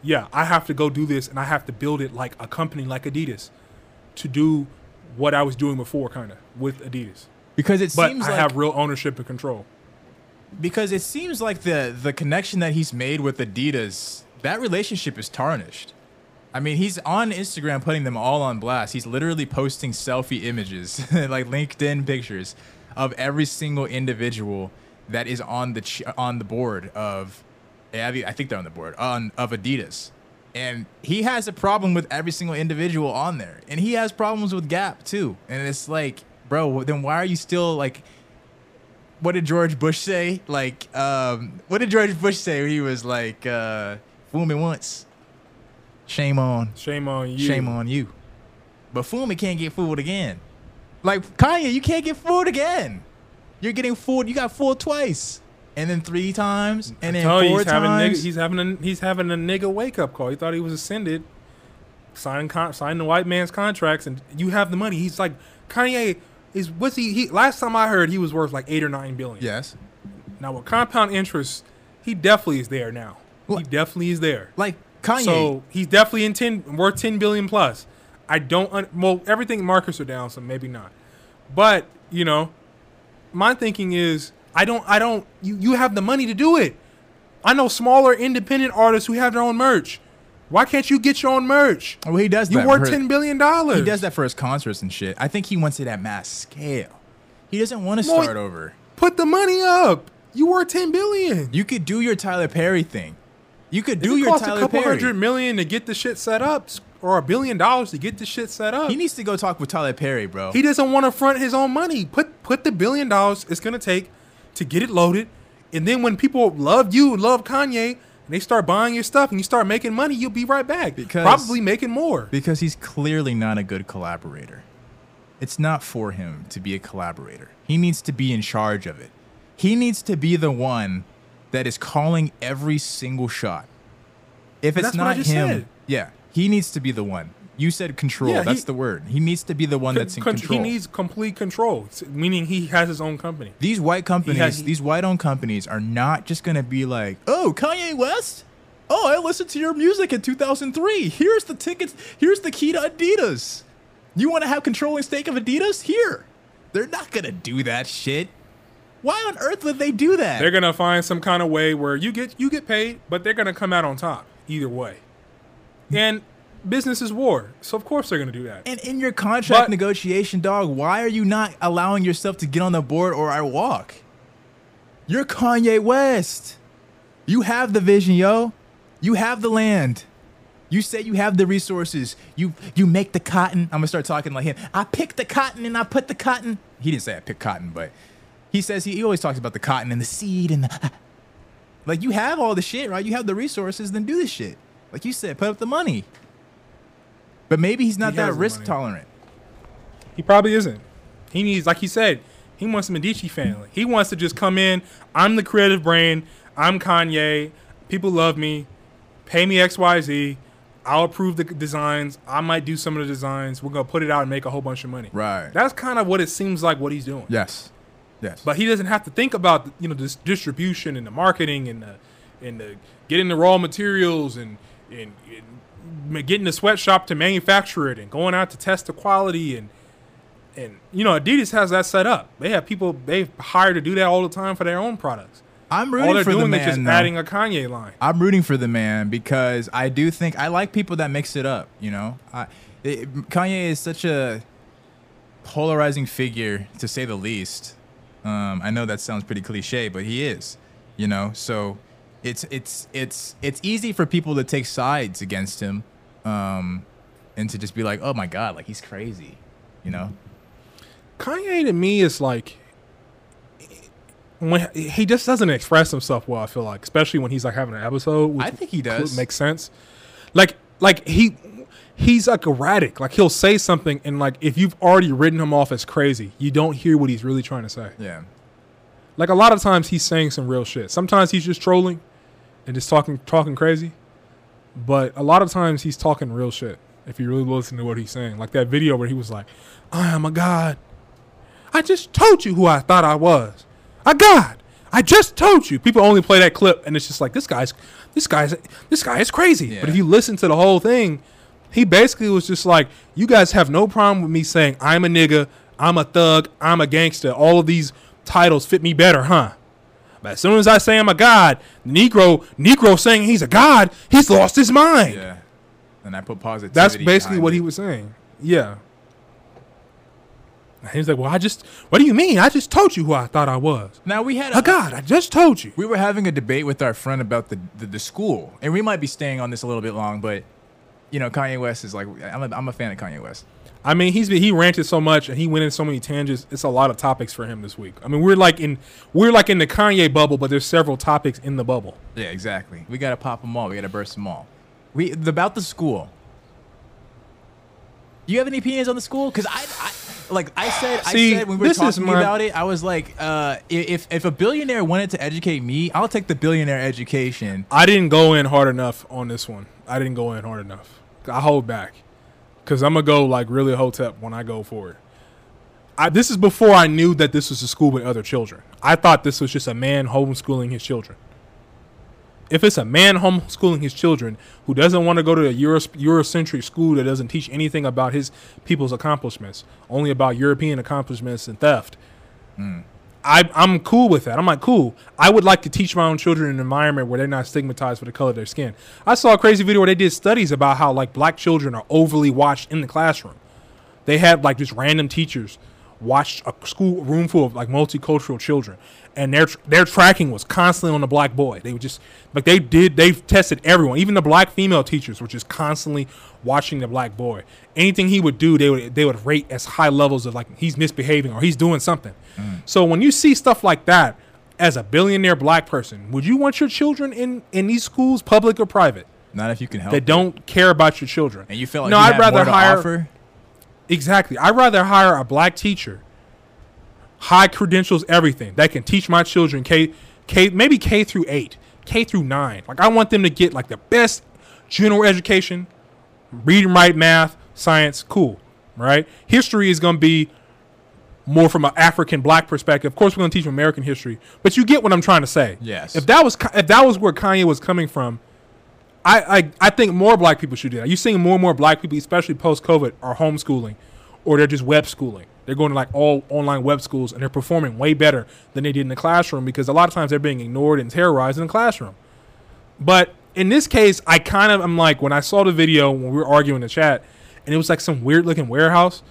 Yeah, I have to go do this, and I have to build it like a company like Adidas to do what I was doing before, kind of with Adidas. Because it But seems I like have real ownership and control. because it seems like the the connection that he's made with Adidas, that relationship is tarnished. I mean, he's on Instagram putting them all on blast. He's literally posting selfie images, like LinkedIn pictures of every single individual that is on the ch- on the board of yeah, I think- I think they're on the board on of Adidas. And he has a problem with every single individual on there. And he has problems with Gap too. And it's like, bro, then why are you still like what did George Bush say? Like, um, what did George Bush say? He was like, uh, "Fool me once, shame on, Shame on you. shame on you." But fool me can't get fooled again. Like Kanye, you can't get fooled again. You're getting fooled. You got fooled twice, and then three times, and then Tell you, four he's having times. nigga, he's having a he's having a nigga wake up call. He thought he was ascended, signing con- signing the white man's contracts, and you have the money. He's like Kanye is what's he? He last time I heard he was worth like eight or nine billion. yes, Now with compound interest, he definitely is there now. He definitely is there. like Kanye. So he's definitely in ten worth ten billion plus. I don't un- well everything markets are down, so maybe not. But you know, my thinking is I don't I don't you you have the money to do it. I know smaller independent artists who have their own merch. Why can't you get your own merch? well, he does You that. worth ten billion dollars. He does that for his concerts and shit. I think he wants it at mass scale. He doesn't want to No, start over. Put the money up. You worth ten billion. You could do your Tyler Perry thing. You could Do do it your cost Tyler a couple Perry. hundred million to get the shit set up, or a billion dollars to get this shit set up. He needs to go talk with Tyler Perry, bro. He doesn't want to front his own money. Put put the billion dollars it's gonna take to get it loaded, and then when people love you and love Kanye, and they start buying your stuff and you start making money, you'll be right back. Because- probably making more. because he's clearly not a good collaborator. It's not for him to be a collaborator. He needs to be in charge of it. He needs to be the one that is calling every single shot. If it's that's what I not just him, said. yeah, he needs to be the one. You said control. Yeah, that's he- the word. He needs to be the one that's in Con- control. He needs complete control, meaning he has his own company. These white companies, has- these white-owned companies, are not just gonna be like, "Oh, Kanye West. Oh, I listened to your music in 2003. Here's the tickets. Here's the key to Adidas. You want to have controlling stake of Adidas? Here." They're not gonna do that shit. Why on earth would they do that? They're gonna find some kind of way where you get you get paid, but they're gonna come out on top either way. And business is war, so of course they're gonna do that. and in your contract But- negotiation, dog, why are you not allowing yourself to get on the board or I walk? You're Kanye West. You have the vision, yo. You have the land. You say you have the resources. You you make the cotton. I'm gonna start talking like him. I pick the cotton and I put the cotton. He didn't say I pick cotton, but he says he, he always talks about the cotton and the seed and the like. You have all the shit, right? You have the resources. Then do the shit. Like you said, put up the money. But maybe he's not He that risk money. tolerant. He probably isn't. He needs, like he said, he wants a Medici family. He wants to just come in. I'm the creative brain. I'm Kanye. People love me. Pay me X, Y, Z. I'll approve the designs. I might do some of the designs. We're gonna put it out and make a whole bunch of money. Right. That's kind of what it seems like what he's doing. Yes. Yes. But he doesn't have to think about you know this distribution and the marketing and the and the getting the raw materials and and, and getting the sweatshop to manufacture it and going out to test the quality and and you know Adidas has that set up. They have people they hire to do that all the time for their own products. I'm All rooting they're for the doing man. is just though. adding a Kanye line. I'm rooting for the man because I do think I like people that mix it up. You know, I, it, Kanye is such a polarizing figure to say the least. Um, I know that sounds pretty cliche, but he is. You know, so it's it's it's it's easy for people to take sides against him, um, and to just be like, oh my god, like he's crazy, you know. Kanye to me is like when he just doesn't express himself well. I feel like, especially when he's like having an episode. Which I think he does. Makes sense. Like like he he's like erratic. Like he'll say something and like if you've already written him off as crazy, you don't hear what he's really trying to say. Yeah. Like a lot of times he's saying some real shit. Sometimes he's just trolling and just talking talking crazy. But a lot of times he's talking real shit. If you really listen to what he's saying, like that video where he was like, "I am a god. I just told you who I thought I was. A god. I just told you." People only play that clip, and it's just like this guy's, this guy's, this guy is crazy. Yeah. But if you listen to the whole thing, he basically was just like, "You guys have no problem with me saying I'm a nigga, I'm a thug, I'm a gangster. All of these titles fit me better, huh?" But as soon as I say I'm a god, Negro, Negro saying he's a god, he's lost his mind. Yeah. And I put positivity. That's basically what it. he was saying. Yeah. And He was like, "Well, I just, what do you mean? I just told you who I thought I was. Now we had A god. I just told you." we were having a debate with our friend about the, the the school, and we might be staying on this a little bit long, but you know, Kanye West is like I'm a, I'm a fan of Kanye West. I mean, he's been, he ranted so much and he went in so many tangents. It's a lot of topics for him this week. I mean, we're like in we're like in the Kanye bubble, but there's several topics in the bubble. Yeah, exactly. We gotta pop them all. We gotta burst them all. We about the school. Do you have any opinions on the school? Because I, I, like I said, See, I said when we were talking my- about it, I was like, uh, if if a billionaire wanted to educate me, I'll take the billionaire education. I didn't go in hard enough on this one. I didn't go in hard enough. I hold back because I'm gonna go like really hotep when I go for it. I, this is before I knew that this was a school with other children. I thought this was just a man homeschooling his children. If it's a man homeschooling his children who doesn't want to go to a Euro, Eurocentric school that doesn't teach anything about his people's accomplishments, only about European accomplishments and theft, hmm. I, I'm cool with that. I'm like, cool. I would like to teach my own children an environment where they're not stigmatized for the color of their skin. I saw a crazy video where they did studies about how like black children are overly watched in the classroom. They had like just random teachers watch a school room full of like multicultural children, and their their tracking was constantly on the black boy. They would just like they did. They've tested everyone, even the black female teachers were just constantly watching the black boy. Anything he would do, they would they would rate as high levels of like he's misbehaving or he's doing something. Mm. So when you see stuff like that as a billionaire black person, would you want your children in in these schools, public or private, Not if you can help. that it. don't care about your children? And you feel like no, I'd rather hire offer? exactly. I'd rather hire a black teacher, high credentials, everything that can teach my children K, K, maybe K through eight, K through nine. Like I want them to get like the best general education, read and write, math, science, cool, right? History is going to be more from an African black perspective. Of course, we're going to teach American history, but you get what I'm trying to say. Yes. If that was if that was where Kanye was coming from, I I, I think more black people should do that. You're seeing more and more black people, especially post COVID, are homeschooling, or they're just web schooling. They're going to like all online web schools, and they're performing way better than they did in the classroom because a lot of times they're being ignored and terrorized in the classroom. But in this case, I kind of I'm like when I saw the video when we were arguing in the chat, and it was like some weird looking warehouse.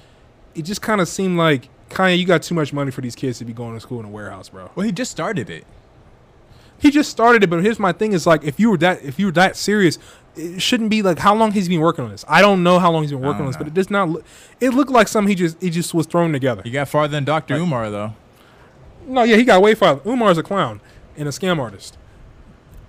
It just kind of seemed like Kanye, you got too much money for these kids to be going to school in a warehouse, bro. Well, he just started it. He just started it, but here's my thing: is like if you were that if you were that serious, it shouldn't be like how long he's been working on this. I don't know how long he's been working on don't this, but it does not. Look, it looked like something he just he just was thrown together. You got farther than Dr. Umar though. No, yeah, he got way farther. Umar's a clown and a scam artist.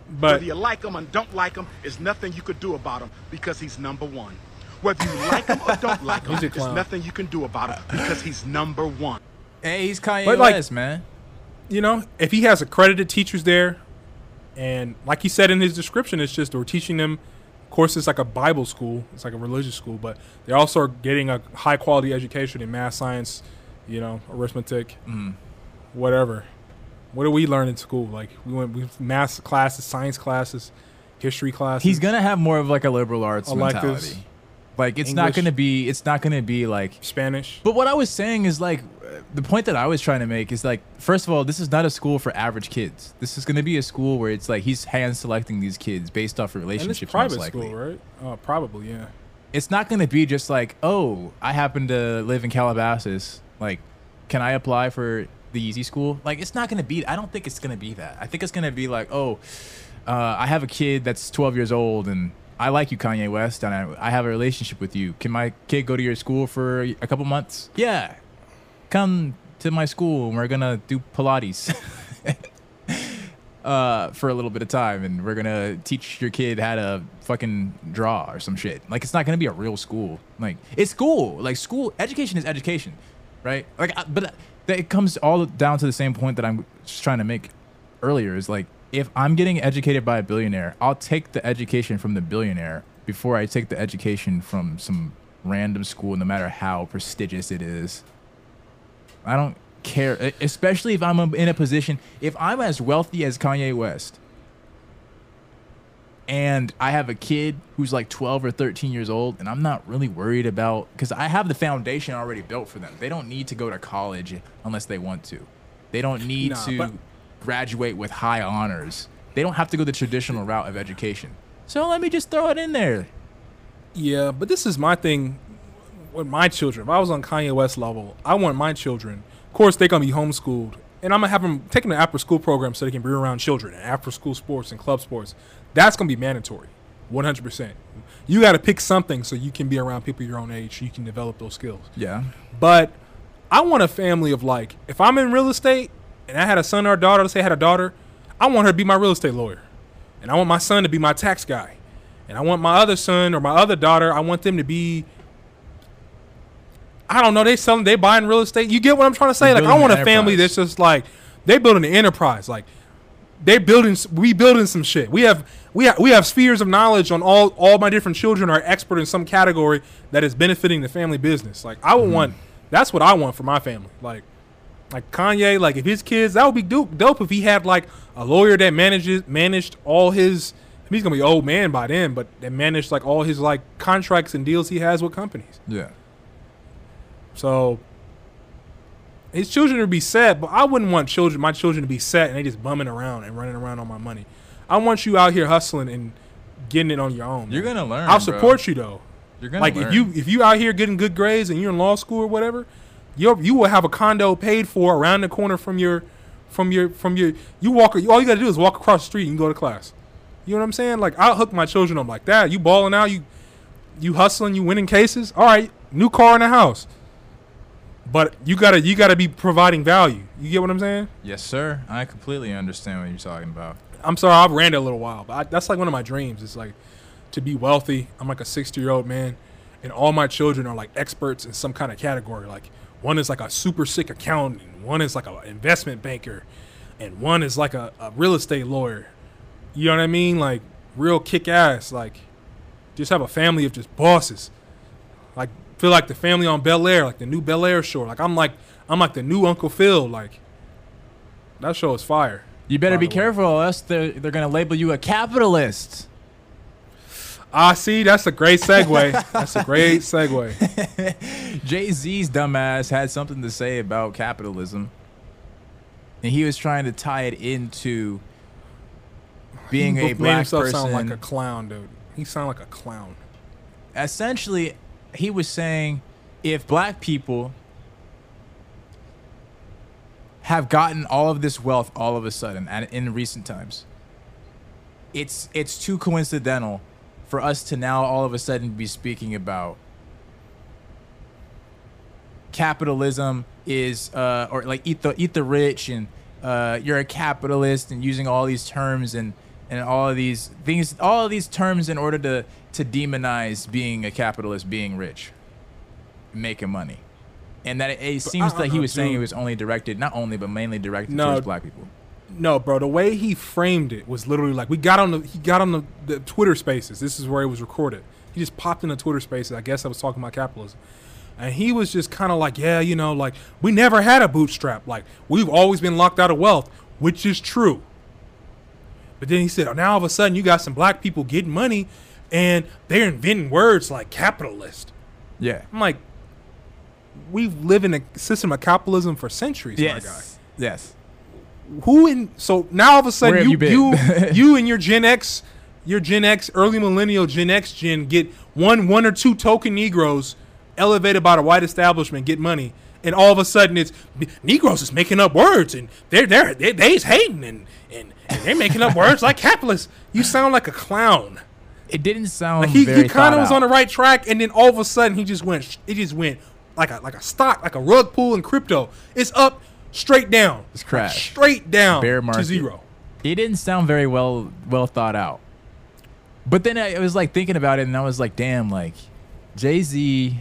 But Whether you like him and don't like him, there's nothing you could do about him because he's number one. Whether you like him or don't like him, there's nothing you can do about him because he's number one. Hey, he's Kanye But, like- West, man. you know, if he has accredited teachers there, and like he said in his description, it's just we're teaching them. Course, it's like a Bible school. It's like a religious school, but they also are getting a high quality education in math, science, you know, arithmetic, mm-hmm. whatever. What do we learn in school? Like we went we math classes, science classes, history classes. He's gonna have more of like a liberal arts Electives. mentality. Like it's not gonna be. It's not gonna be like. Spanish. But what I was saying is like, the point that I was trying to make is like, first of all, this is not a school for average kids. This is gonna be a school where it's like he's hand selecting these kids based off of And it's relationships. private school, right? Uh, probably, yeah. It's not gonna be just like, oh, I happen to live in Calabasas. Like, can I apply for the easy school? Like, it's not gonna be. I don't think it's gonna be that. I think it's gonna be like, oh. uh, I have a kid that's 12 years old, and I like you, Kanye West, and I, I have a relationship with you. Can my kid go to your school for a couple months? Yeah, come to my school, and we're gonna do Pilates. uh, for a little bit of time, and we're gonna teach your kid how to fucking draw or some shit. Like it's not gonna be a real school. Like it's school. Like school education is education, right? Like, but it comes all down to the same point that I'm just trying to make earlier. Is like if I'm getting educated by a billionaire, I'll take the education from the billionaire before I take the education from some random school, no matter how prestigious it is. I don't care, especially if I'm in a position, if I'm as wealthy as Kanye West and I have a kid who's like 12 or 13 years old, and I'm not really worried about, because I have the foundation already built for them. They don't need to go to college unless they want to. They don't need Nah, to but- graduate with high honors. They don't have to go the traditional route of education. So let me just throw it in there. Yeah, but this is my thing with my children. If I was on Kanye West level, I want my children. Of course, they're gonna be homeschooled, and I'm gonna have them taking an after school program so they can be around children and after school sports and club sports. That's gonna be mandatory, 100. percent You got to pick something so you can be around people your own age, so you can develop those skills. Yeah. But I want a family of like, if I'm in real estate and I had a son or a daughter, let's say I had a daughter, I want her to be my real estate lawyer. And I want my son to be my tax guy. And I want my other son or my other daughter, I want them to be I don't know, they selling they buying real estate. You get what I'm trying to say? They're Like I want a family enterprise. that's just like they building an enterprise. Like they building we building some shit. We have we have we have spheres of knowledge on all all my different children are expert in some category that is benefiting the family business. Like I would mm-hmm. want that's what I want for my family. Like like Kanye, like if his kids that would be dope, dope if he had like a lawyer that manages managed all his he's gonna be old man by then, but that managed like all his like contracts and deals he has with companies. Yeah. So his children would be set, but I wouldn't want children my children to be set and they just bumming around and running around on my money. I want you out here hustling and getting it on your own. You're man. gonna learn, I'll bro. support you though. You're gonna Like learn. if you if you out here getting good grades and you're in law school or whatever, you you will have a condo paid for around the corner from your from your from your you walk all you got to do is walk across the street and go to class. You know what I'm saying? Like I'll hook my children up like that. You balling out, you you hustling, you winning cases. All right, new car in the house. But you gotta you gotta be providing value. You get what I'm saying? Yes, sir. I completely understand what you're talking about. I'm sorry, I've ran it a little while, but I, that's like one of my dreams. It's like to be wealthy. I'm like a 60 year old man, and all my children are like experts in some kind of category. Like one is like a super sick accountant, one is like an investment banker, and one is like a, a real estate lawyer. You know what I mean? Like real kick ass. Like just have a family of just bosses. Like feel like the family on Bel Air, like the new Bel Air show. Like I'm like I'm like the new Uncle Phil. Like that show is fire. You better be careful, or else they're, they're gonna label you a capitalist. Ah, see, that's a great segue. that's a great segue. Jay Z's dumbass had something to say about capitalism, and he was trying to tie it into being He a made black himself person. sound like a clown, dude. He sounded like a clown. Essentially, he was saying if black people have gotten all of this wealth all of a sudden and in recent times, it's it's too coincidental for us to now all of a sudden be speaking about capitalism is uh, or like eat the eat the rich and uh, you're a capitalist and using all these terms and and all of these things all of these terms in order to to demonize being a capitalist being rich making money and that it, it seems that he was saying it was only directed not only but mainly directed No. towards black people No, bro. The way he framed it was literally like we got on the he got on the, the Twitter Spaces. This is where it was recorded. He just popped in the Twitter Spaces. I guess I was talking about capitalism, and he was just kind of like, yeah, you know, like we never had a bootstrap. Like we've always been locked out of wealth, which is true. But then he said, now all of a sudden you got some black people getting money, and they're inventing words like capitalist. yeah. I'm like, we've lived in a system of capitalism for centuries, my guy. Yes. Yes who in so now all of a sudden you you you, you and your Gen X, your Gen X, early millennial Gen X gen get one one or two token Negroes elevated by the white establishment get money, and all of a sudden it's Negroes is making up words and they're they're they, they's hating and, and and they're making up words like capitalists. You sound like a clown. It didn't sound Like he, very he kind of was out. on the right track, and then all of a sudden he just went. It just went like a like a stock, like a rug pull in crypto. It's up, straight down. It's crashed. straight down Bear to market. zero. It didn't sound very well well thought out. But then I, I was like thinking about it, and I was like, damn, like Jay Z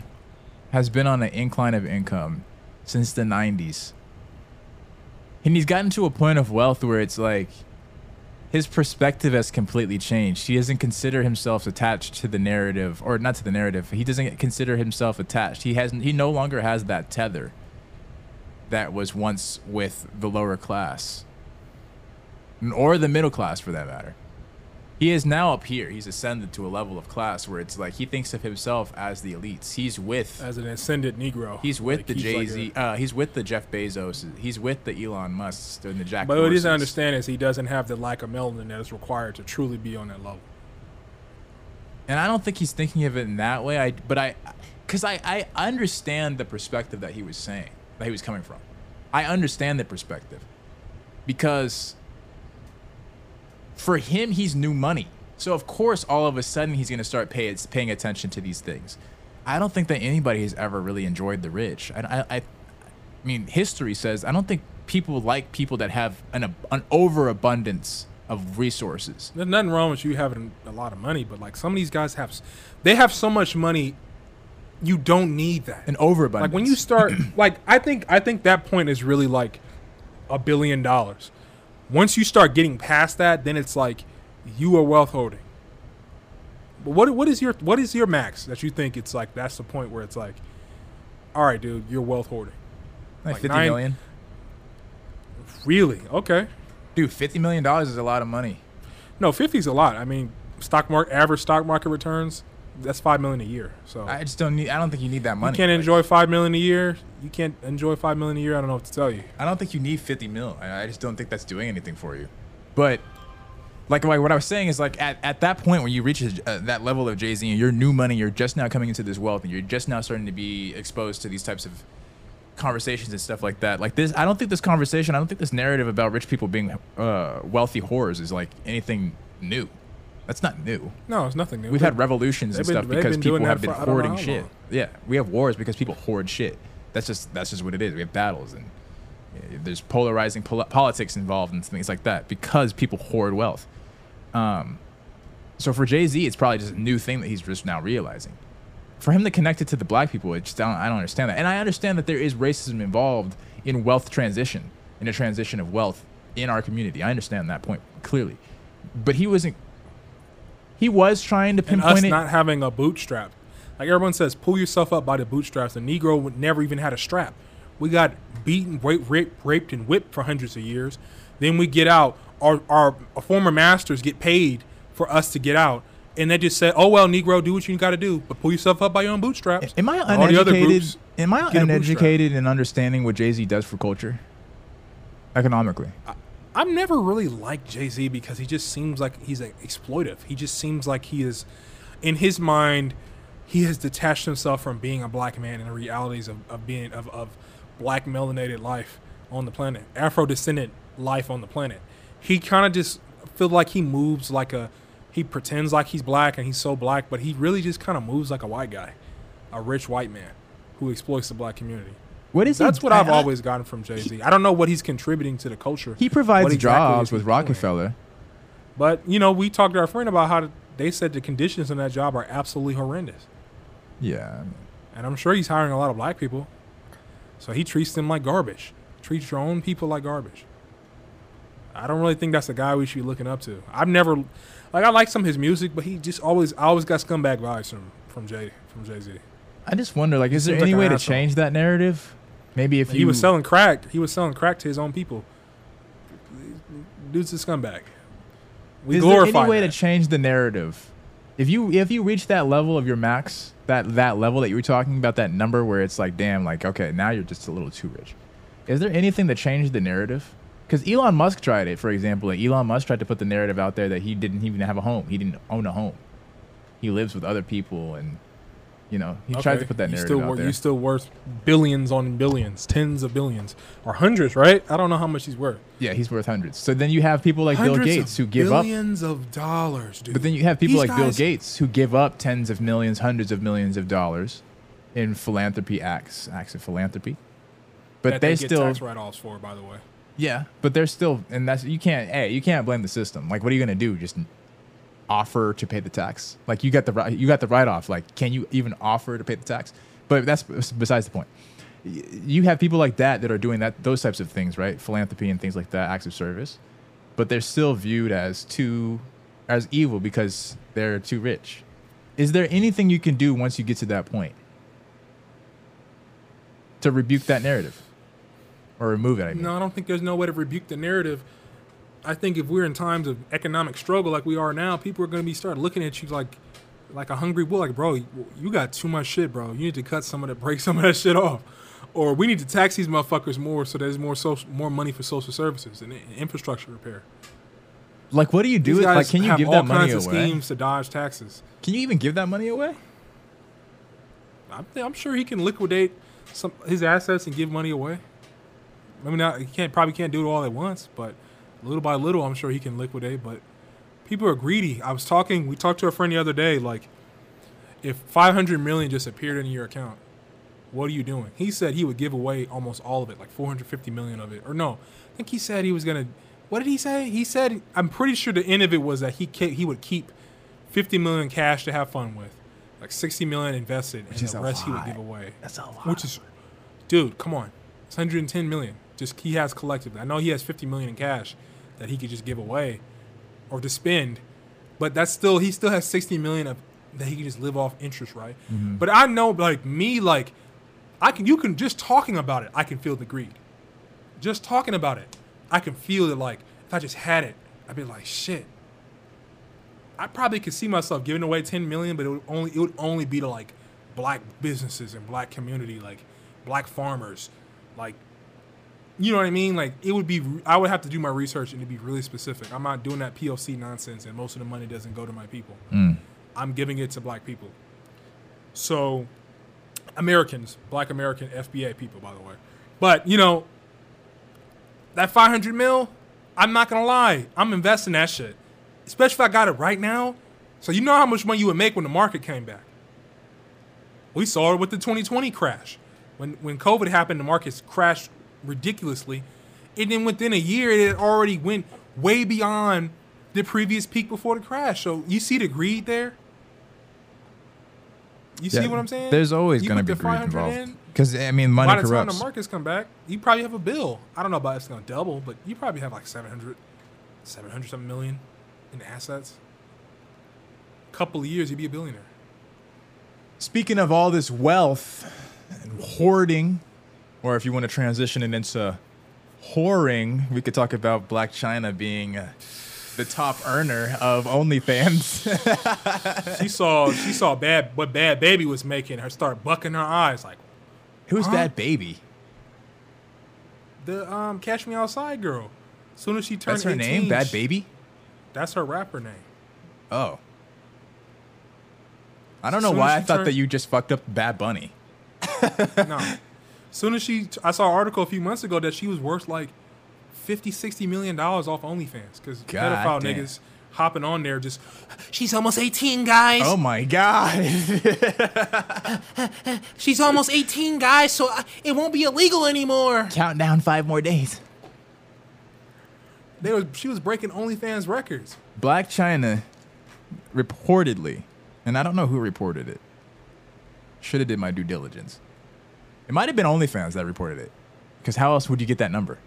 has been on an incline of income since the '90s, and he's gotten to a point of wealth where it's like his perspective has completely changed. He doesn't consider himself attached to the narrative, or not to the narrative. He doesn't consider himself attached. He hasn't. He no longer has that tether that was once with the lower class or the middle class for that matter. He is now up here. He's ascended to a level of class where it's like he thinks of himself as the elites. He's with As an ascended Negro, he's with Like, the Jay like uh, he's with the Jeff Bezos. He's with the Elon Musk and the Jack. but what he doesn't understand is he doesn't have the lack of melanin that is required to truly be on that level. and I don't think he's thinking of it in that way. I but I, because I I understand the perspective that he was saying that he was coming from. I understand the perspective because for him he's new money. So of course all of a sudden he's gonna start pay, paying attention to these things. I don't think that anybody has ever really enjoyed the rich. I, I, I, I mean, history says I don't think people like people that have an an overabundance of resources. There's nothing wrong with you having a lot of money, but like some of these guys have, they have so much money, you don't need that. An overabundance. Like when you start, like I think I think that point is really like a billion dollars. Once you start getting past that, then it's like you are wealth holding. But what what is your what is your max that you think it's like that's the point where it's like, all right, dude, you're wealth hoarding. like like fifty nine- million. Really? Okay. Dude, fifty million dollars is a lot of money. No, 50 is a lot. I mean, stock market average stock market returns that's five million a year. So I just don't need. I don't think you need that money. you can't Like, enjoy five million a year. You can't enjoy five million a year. I don't know what to tell you. I don't think you need fifty mil. I, just don't think that's doing anything for you. But like, like what I was saying is like at, at that point when you reach uh, that level of Jay Z and you're new money, you're just now coming into this wealth and you're just now starting to be exposed to these types of conversations and stuff like that. Like this, I don't think this conversation, I don't think this narrative about rich people being uh, wealthy whores is like anything new. That's not new. No, it's nothing new. We've had revolutions and been- stuff because people have been for I don't know hoarding shit. Yeah, we have wars because people hoard shit. That's just that's just what it is. We have battles and there's polarizing pol- politics involved and things like that because people hoard wealth. Um, so for Jay Z, it's probably just a new thing that he's just now realizing. For him to connect it to the black people, it's don't, I don't understand that. And I understand that there is racism involved in wealth transition, in a transition of wealth in our community. I understand that point clearly, but he wasn't. He was trying to and us pinpoint it. not having a bootstrap. Like everyone says, pull yourself up by the bootstraps. The Negro would never even had a strap. We got beaten, raped, raped, raped, and whipped for hundreds of years. Then we get out. Our, our former masters get paid for us to get out, and they just said, "Oh well, Negro, do what you got to do, but pull yourself up by your own bootstraps." Am I All the other uneducated? groups Am I get a bootstrap. uneducated in understanding what Jay Z does for culture? Economically, I've never really liked Jay Z because he just seems like he's exploitive. He just seems like he is, in his mind, he has detached himself from being a black man and the realities of, of being of, of black melanated life on the planet, Afro descendant life on the planet. He kind of just feels like he moves like a he pretends like he's black and he's so black, but he really just kind of moves like a white guy, a rich white man who exploits the black community. What is That's he, what I've I- always gotten from Jay Z. I don't know what he's contributing to the culture. He provides exactly jobs with doing. Rockefeller. But you know, we talked to our friend about how they said the conditions in that job are absolutely horrendous, Yeah, and I'm sure he's hiring a lot of black people. So he treats them like garbage. Treats your own people like garbage. I don't really think that's a guy we should be looking up to. I've never, like, I like some of his music, but he just always, I always got scumbag vibes from from Jay from Jay Z. I just wonder, like, is there seems like any way to asshole. change that narrative? Maybe if He you was selling crack. He was selling crack to his own people. Dude's a scumbag. We is there glorify any way that. to change the narrative? If you if you reach that level of your max, that that level that you were talking about, that number where it's like, damn, like okay, now you're just a little too rich. Is there anything that change the narrative? Because Elon Musk tried it, for example. Elon Musk tried to put the narrative out there that he didn't even have a home. He didn't own a home. He lives with other people, and You know, he tried to put that you narrative still out there. You still worth billions on billions, tens of billions, or hundreds, right? I don't know how much he's worth. yeah, he's worth hundreds. So then you have people like Bill Gates who give up billions of dollars, dude. But then you have people These like Bill Gates who give up tens of millions, hundreds of millions of dollars in philanthropy acts, acts of philanthropy. But they, they get still, tax write-offs for, by the way. yeah, but they're still, and that's you can't, hey, you can't blame the system. Like, what are you gonna do? Just offer to pay the tax? Like, you got the you got the write off. Like, can you even offer to pay the tax? But that's besides the point. You have people like that that are doing that those types of things, right? Philanthropy and things like that, acts of service, but they're still viewed as too as evil because they're too rich. Is there anything you can do once you get to that point to rebuke that narrative or remove it? I mean, No, I don't think there's no way to rebuke the narrative. I think if we're in times of economic struggle like we are now, people are going to be start looking at you like like a hungry bull. Like, bro, you, got too much shit, bro. You need to cut some of that, break some of that shit off, or we need to tax these motherfuckers more so there's more social, more money for social services and, infrastructure repair. like what do you do? With- Like, can you give that money away? All kinds of schemes to dodge taxes. Can you even give that money away? I'm, I'm sure he can liquidate some his assets and give money away. I mean, not, he can't probably can't do it all at once, but little by little, I'm sure he can liquidate. But people are greedy. I was talking. We talked to a friend the other day. Like, if 500 million just appeared in your account, what are you doing? He said he would give away almost all of it, like 450 million of it. Or no, I think he said he was gonna. What did he say? He said I'm pretty sure the end of it was that he ke- he would keep 50 million cash to have fun with, like 60 million invested, and is the rest he would give away. That's a lot. Which is, dude, come on, it's 110 million. Just he has collectively. I know he has 50 million in cash that he could just give away, or to spend, but that's still he still has 60 million of that he can just live off interest, right? Mm-hmm. But I know, like me, like I can. You can just talking about it. I can feel the greed. Just talking about it, I can feel it. Like if I just had it, I'd be like, shit. I probably could see myself giving away 10 million, but it would only it would only be to like black businesses and black community, like black farmers, like you know what I mean? Like it would be I would have to do my research and to be really specific. I'm not doing that POC nonsense and most of the money doesn't go to my people. Mm. I'm giving it to black people. So Americans, black American FBA people by the way. But, you know, that 500 mil, I'm not going to lie, I'm investing that shit. Especially if I got it right now. So you know how much money you would make when the market came back. We saw it with the 2020 crash. When when COVID happened, the markets crashed ridiculously. And then within a year, it already went way beyond the previous peak before the crash. So you see the greed there. You see what I'm saying? There's always going to be greed 500 involved. in, Because I mean, money by the time corrupts. the markets come back, you probably have a bill. I don't know about it's going to double, but you probably have like 700, 700 something million in assets. Couple of years, you'd be a billionaire. Speaking of all this wealth and hoarding, or if you want to transition it into whoring, we could talk about Blac Chyna being uh, the top earner of OnlyFans. She saw she saw bad what Bhad Bhabie was making. Her start bucking her eyes like Who's Huh? that baby? the um Catch Me Outside girl. As soon as she turned That's her 18, name, Bhad Bhabie. That's her rapper name. Oh, I don't know why I thought turned- that you just fucked up Bad Bunny. no. Soon as she, I saw an article a few months ago that she was worth like 50, 60 million dollars off OnlyFans because pedophile damn. niggas hopping on there just. She's almost eighteen, guys. Oh my god! She's almost eighteen, guys. So I, it won't be illegal anymore. Count down five more days. They were, she was breaking OnlyFans records. Blac Chyna reportedly, and I don't know who reported it. Should have did my due diligence. It might have been OnlyFans that reported it, because how else would you get that number?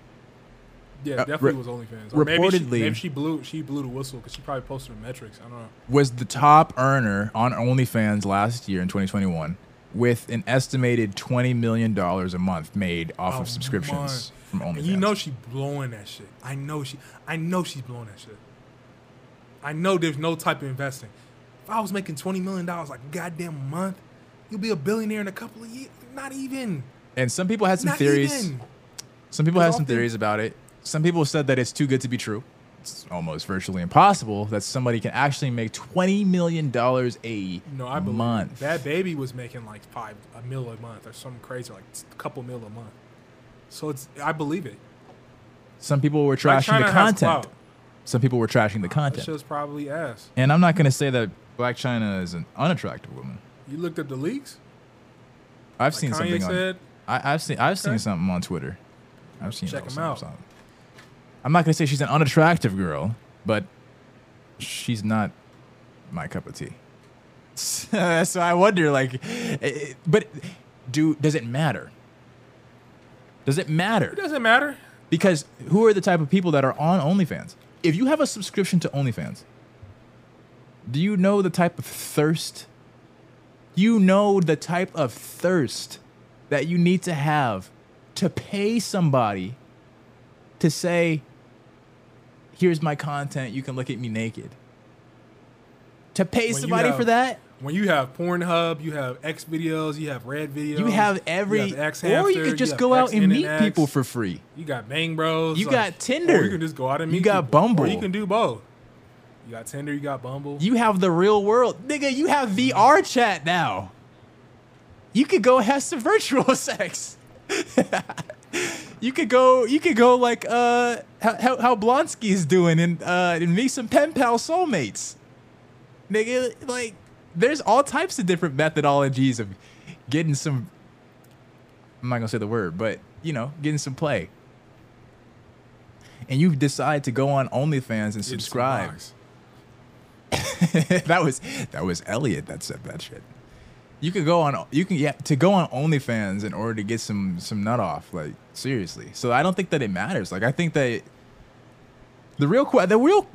Yeah, Uh, definitely re- was OnlyFans. Or maybe she, reportedly- maybe she blew she blew the whistle because she probably posted her metrics. I don't know. Was the top earner on OnlyFans last year in 2021, with an estimated 20 million dollars a month made off Oh, of subscriptions from. OnlyFans. And you know she blowing that shit. I know she. I know she's blowing that shit. I know there's no type of investing. If I was making twenty million dollars like a goddamn month, you'll be a billionaire in a couple of years. Not even. and some people had some Not theories. even. Some people had some theories about it. Some people said that it's too good to be true. it's almost virtually impossible that somebody can actually make twenty million dollars a No, I believe month. that baby was making like five a mil a month or something crazy, like a couple mil a month. So it's I believe it. Some people were trashing Chyna the content. Some people were trashing the content. shit's probably ass. And I'm not going to say that Blac Chyna is an unattractive woman. You looked at the leaks. I've Like seen Kanye something on. said, I, I've seen. I've Okay. seen something on Twitter. I've seen. Check little out. something. I'm not going to say she's an unattractive girl, but she's not my cup of tea. so I wonder, like, eh, but do does it matter? Does it matter? it doesn't matter. Because who are the type of people that are on OnlyFans? If you have a subscription to OnlyFans, do you know the type of thirst? You know the type of thirst that you need to have to pay somebody to say, here's my content, you can look at me naked. To pay When somebody have- for that? When you have Pornhub, you have X videos, you have Red videos. You have every, you have or you could just have go out and meet people for free. You got Bang Bros. You like- got Tinder. Or you can just go out and meet You got people. Bumble. Or you can do both. You got Tinder. You got Bumble. You have the real world. Nigga, you have VR chat now. You could go have some virtual sex. you could go you could go like uh how how, Blonsky's doing and uh and meet some pen pal soulmates. Nigga, like there's all types of different methodologies of getting some I'm not gonna say the word, but you know, getting some play. And you decide to go on OnlyFans and subscribe. box. that was that was Elliot that said that shit. You could go on you can yeah to go on OnlyFans in order to get some some nut off like seriously. So I don't think that it matters. Like I think that the real the real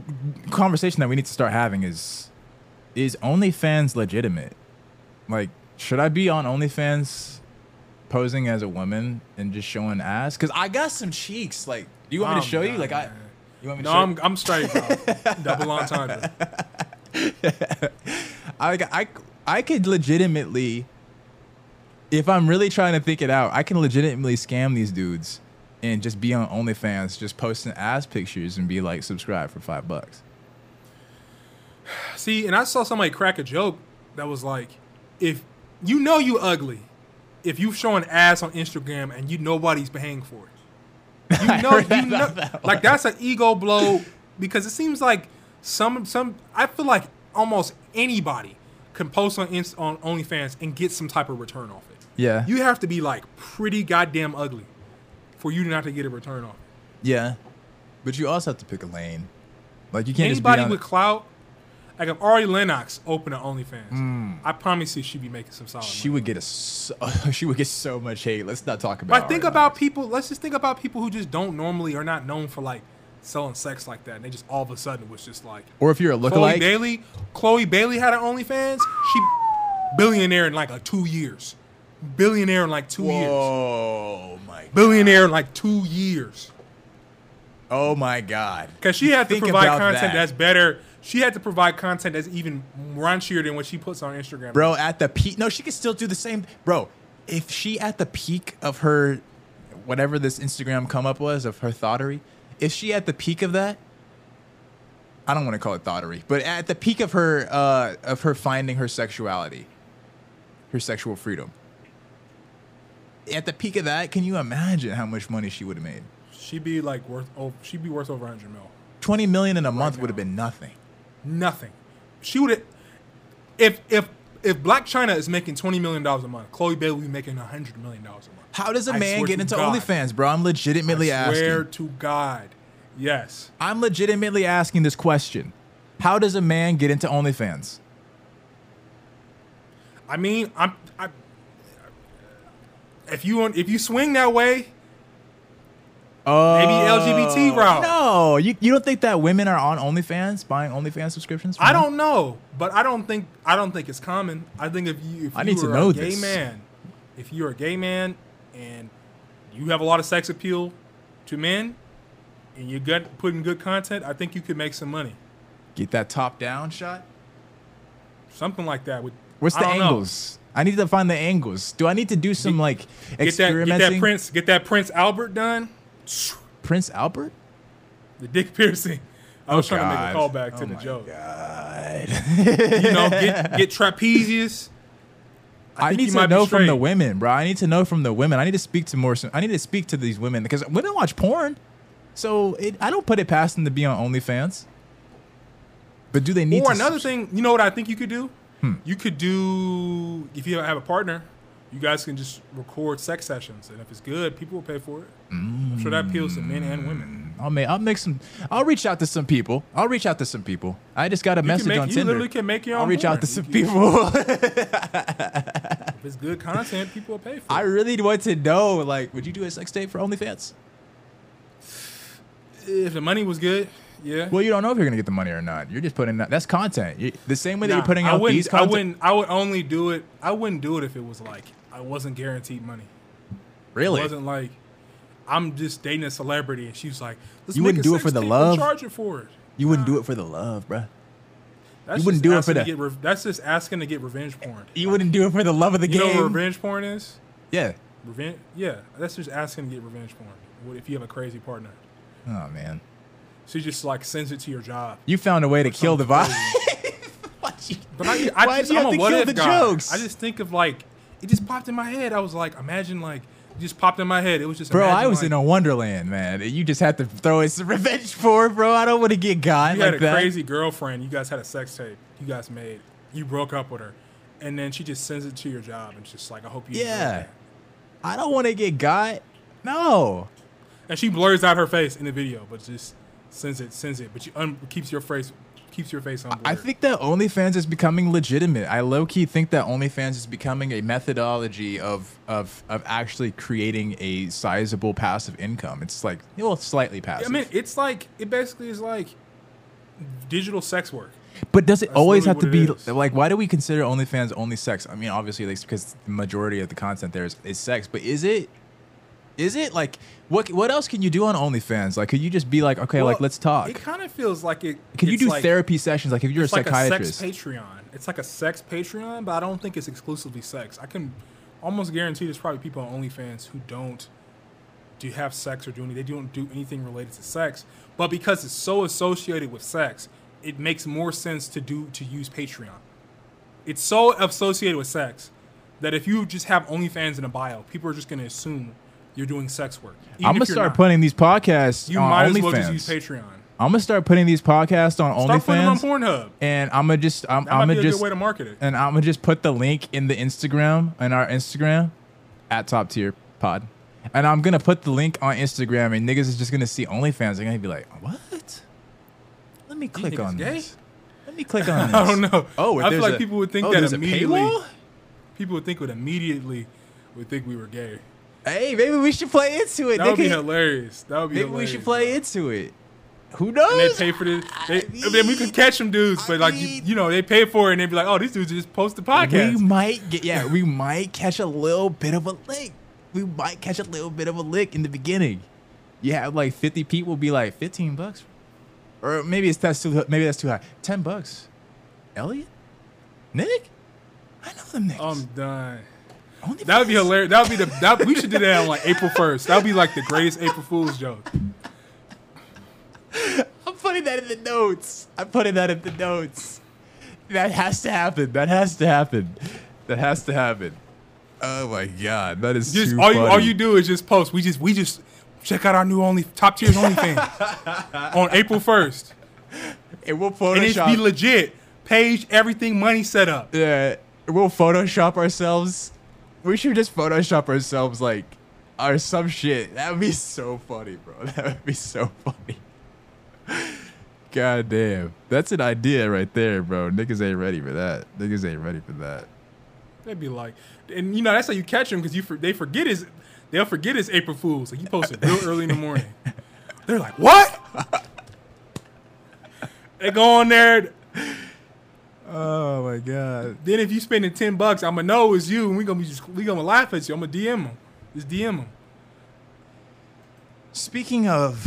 conversation that we need to start having is is OnlyFans legitimate? Like should I be on OnlyFans posing as a woman and just showing ass? Cuz I got some cheeks like do you want me to I'm show you? done, Like I man. You want me to No, I'm I'm straight, bro. Double entendre. I, I, I could legitimately, if I'm really trying to think it out, I can legitimately scam these dudes and just be on OnlyFans, just posting ass pictures and be like, subscribe for five bucks. See, and I saw somebody crack a joke that was like, if you know you ugly, if you showing ass on Instagram and you nobody's paying for it, you know, you know that like that's an ego blow because it seems like some some I feel like almost anybody can post on Inst- on OnlyFans and get some type of return off it. Yeah. You have to be like pretty goddamn ugly for you not to get a return off. it. yeah. But you also have to pick a lane. Like you can't Anybody just be with clout, like if Ari Lennox opened an OnlyFans, hmm. I promise you she'd be making some solid. She money. would get a so, she would get so much hate. Let's not talk about But think Ari about people. Let's just think about people who just don't normally are not known for like selling sex like that, and they just all of a sudden was just like Or if you're a Chloe lookalike, Bailey. Chloe Bailey had an OnlyFans. She billionaire in like a two years. Billionaire in like two years. Whoa, my Billionaire in like two years. Oh my god. Because she had to provide content that. that's better. She had to provide content that's even raunchier than what she puts on Instagram. bro at the peak no she could still do the same bro if she at the peak of her whatever this instagram come up was of her thoughterry if she at the peak of that i don't want to call it thoughterry but at the peak of her uh of her finding her sexuality her sexual freedom at the peak of that can you imagine how much money she would have made She'd be like worth. Oh, she'd be worth over 100 mil. 20 million in a month now. would have been nothing Nothing. She would have. If if if Blac Chyna is making 20 million dollars a month, Chloe Bailey making 100 million dollars a month. how does a I man get into God. OnlyFans, bro? I'm legitimately I swear asking. to God, yes. I'm legitimately asking this question. How does a man get into OnlyFans? I mean, I'm. I, if you if you swing that way, maybe LGBT oh. route. No, you, you don't think that women are on OnlyFans buying OnlyFans subscriptions? for I don't know, but I don't think I don't think it's common. I think if you if I you need to know a gay this. man, if you're a gay man and you have a lot of sex appeal to men, and you're good putting good content, I think you could make some money. get that top down shot. Something like that. With What's I the don't know. angles? I need to find the angles. Do I need to do some like Get that get that Prince get that Prince Albert done. Prince Albert? The dick piercing. I was Oh, trying to make a callback to Oh the joke. God. You know, get get trapezius. I, think need to know from the women, bro. I need to know from the women. I need to speak to more. I need to speak to these women because women watch porn, so it, I don't put it past them to be on OnlyFans. But do they need to Or another thing, you know what I think you could do? Hmm. You could do if you have a partner, you guys can just record sex sessions, and if it's good, people will pay for it. I'm sure that mm. appeals to men and women. I'll make. I'll make some. I'll reach out to some people. I'll reach out to some people. I just got a You message make, on you Tinder. literally can make your own. I'll reach out porn. to some You people. If it's good content, people will pay for it. I really want to know. Like, would you do a sex tape for OnlyFans? if the money was good, yeah. Well, you don't know if you're gonna get the money or not. You're just putting that. That's content. You, the same way that you're putting out wouldn't, these I wouldn't. I would only do it. I wouldn't do it if it was like I wasn't guaranteed money. really? It wasn't like I'm just dating a celebrity and she was like, Let's You wouldn't do it for the love? charge it for it. you wouldn't do it for the love, bruh. That's You wouldn't just do it for the- Get re- that's just asking to get revenge porn. You wouldn't do it for the love of the You know game. what revenge porn is? yeah. Revenge. Yeah, that's just asking to get revenge porn. What if you have a crazy partner? Oh man. She just like sends it to your job. You found a way to kill the vibe. But I, I Why'd just, you I'm have to kill the guy. jokes? I just think of like it just popped in my head. I was like, imagine like just popped in my head. It was just Bro, I was like, in a wonderland, man. You just had to throw in some revenge for it, bro. I don't want to get got You like had a that. crazy girlfriend. You guys had a sex tape. You guys made. You broke up with her, and then she just sends it to your job, and it's just like, I hope you. Yeah. I don't want to get got. No. And she blurs out her face in the video, but just sends it, sends it, but she un- keeps your face, keeps your face on. I think that OnlyFans is becoming legitimate. I low key think that OnlyFans is becoming a methodology of of of actually creating a sizable passive income. It's like well, slightly passive. I mean, it's like it basically is like digital sex work. but does it that's always have to be like? Why do we consider OnlyFans only sex? I mean, obviously, because the majority of the content there is, is sex. But is it? Is it like what? What else can you do on OnlyFans? Like, could you just be like, okay, like let's talk? It kind of feels like it. Can you do like, therapy sessions? Like, if you're a It's like psychiatrist, a sex Patreon. It's like a sex Patreon, but I don't think it's exclusively sex. I can almost guarantee there's probably people on OnlyFans who don't do have sex or do any. They don't do anything related to sex, but because it's so associated with sex, it makes more sense to do to use Patreon. It's so associated with sex that if you just have OnlyFans in a bio, people are just going to assume you're doing sex work. even I'm gonna start not. putting these podcasts You on might as OnlyFans. well just use Patreon. I'm gonna start putting these podcasts on Start putting them on OnlyFans, Pornhub. and I'm gonna just I'm, That I'm gonna be a just good way to market it. and I'm gonna just put the link in the Instagram in our Instagram at top tier pod, and I'm gonna put the link on Instagram, and niggas is just gonna see OnlyFans. They're gonna be like, what? Let me click on gay? this. Let me click on this. I don't know. Oh, I feel like a- people would think oh, that immediately. People would think would immediately would think we were gay. Hey, maybe we should play into it. That would be hilarious. That would be Maybe hilarious. we should play into it. Who And they pay for this. They, I then we could catch them dudes, I but like you, mean- you know, they pay for it and they'd be like, "Oh, these dudes just post the podcast." We might get yeah, we might catch a little bit of a lick. We might catch a little bit of a lick in the beginning. You have like 50 people be like 15 bucks. Or maybe it's that's too maybe that's too high. 10 bucks. Elliot? Nick? I know them niggas. I'm done. Only That would be hilarious. That would be the. That, we should do that on like April first. That would be like the greatest April Fool's joke. I'm putting that in the notes. I'm putting that in the notes. That has to happen. That has to happen. That has to happen. Oh my god, that is Just all you all you do is just post. We just we just check out our new only top tiers OnlyFans on April first, and we'll Photoshop. and Photoshop. be legit. Page everything money set up. Yeah, we'll Photoshop ourselves. We should just Photoshop ourselves like or some shit. That would be so funny, bro. That would be so funny. God damn. That's an idea right there, bro. Niggas ain't ready for that. Niggas ain't ready for that. They'd be like, and you know that's how you catch them because you for, they forget his they'll forget his April Fools. Like you posted real early in the morning. They're like, what? they go on there. Oh my god. Then if you spending ten bucks, I'ma know it's you, and we gonna be just we gonna laugh at you. I'm gonna DM him. just DM him. Speaking of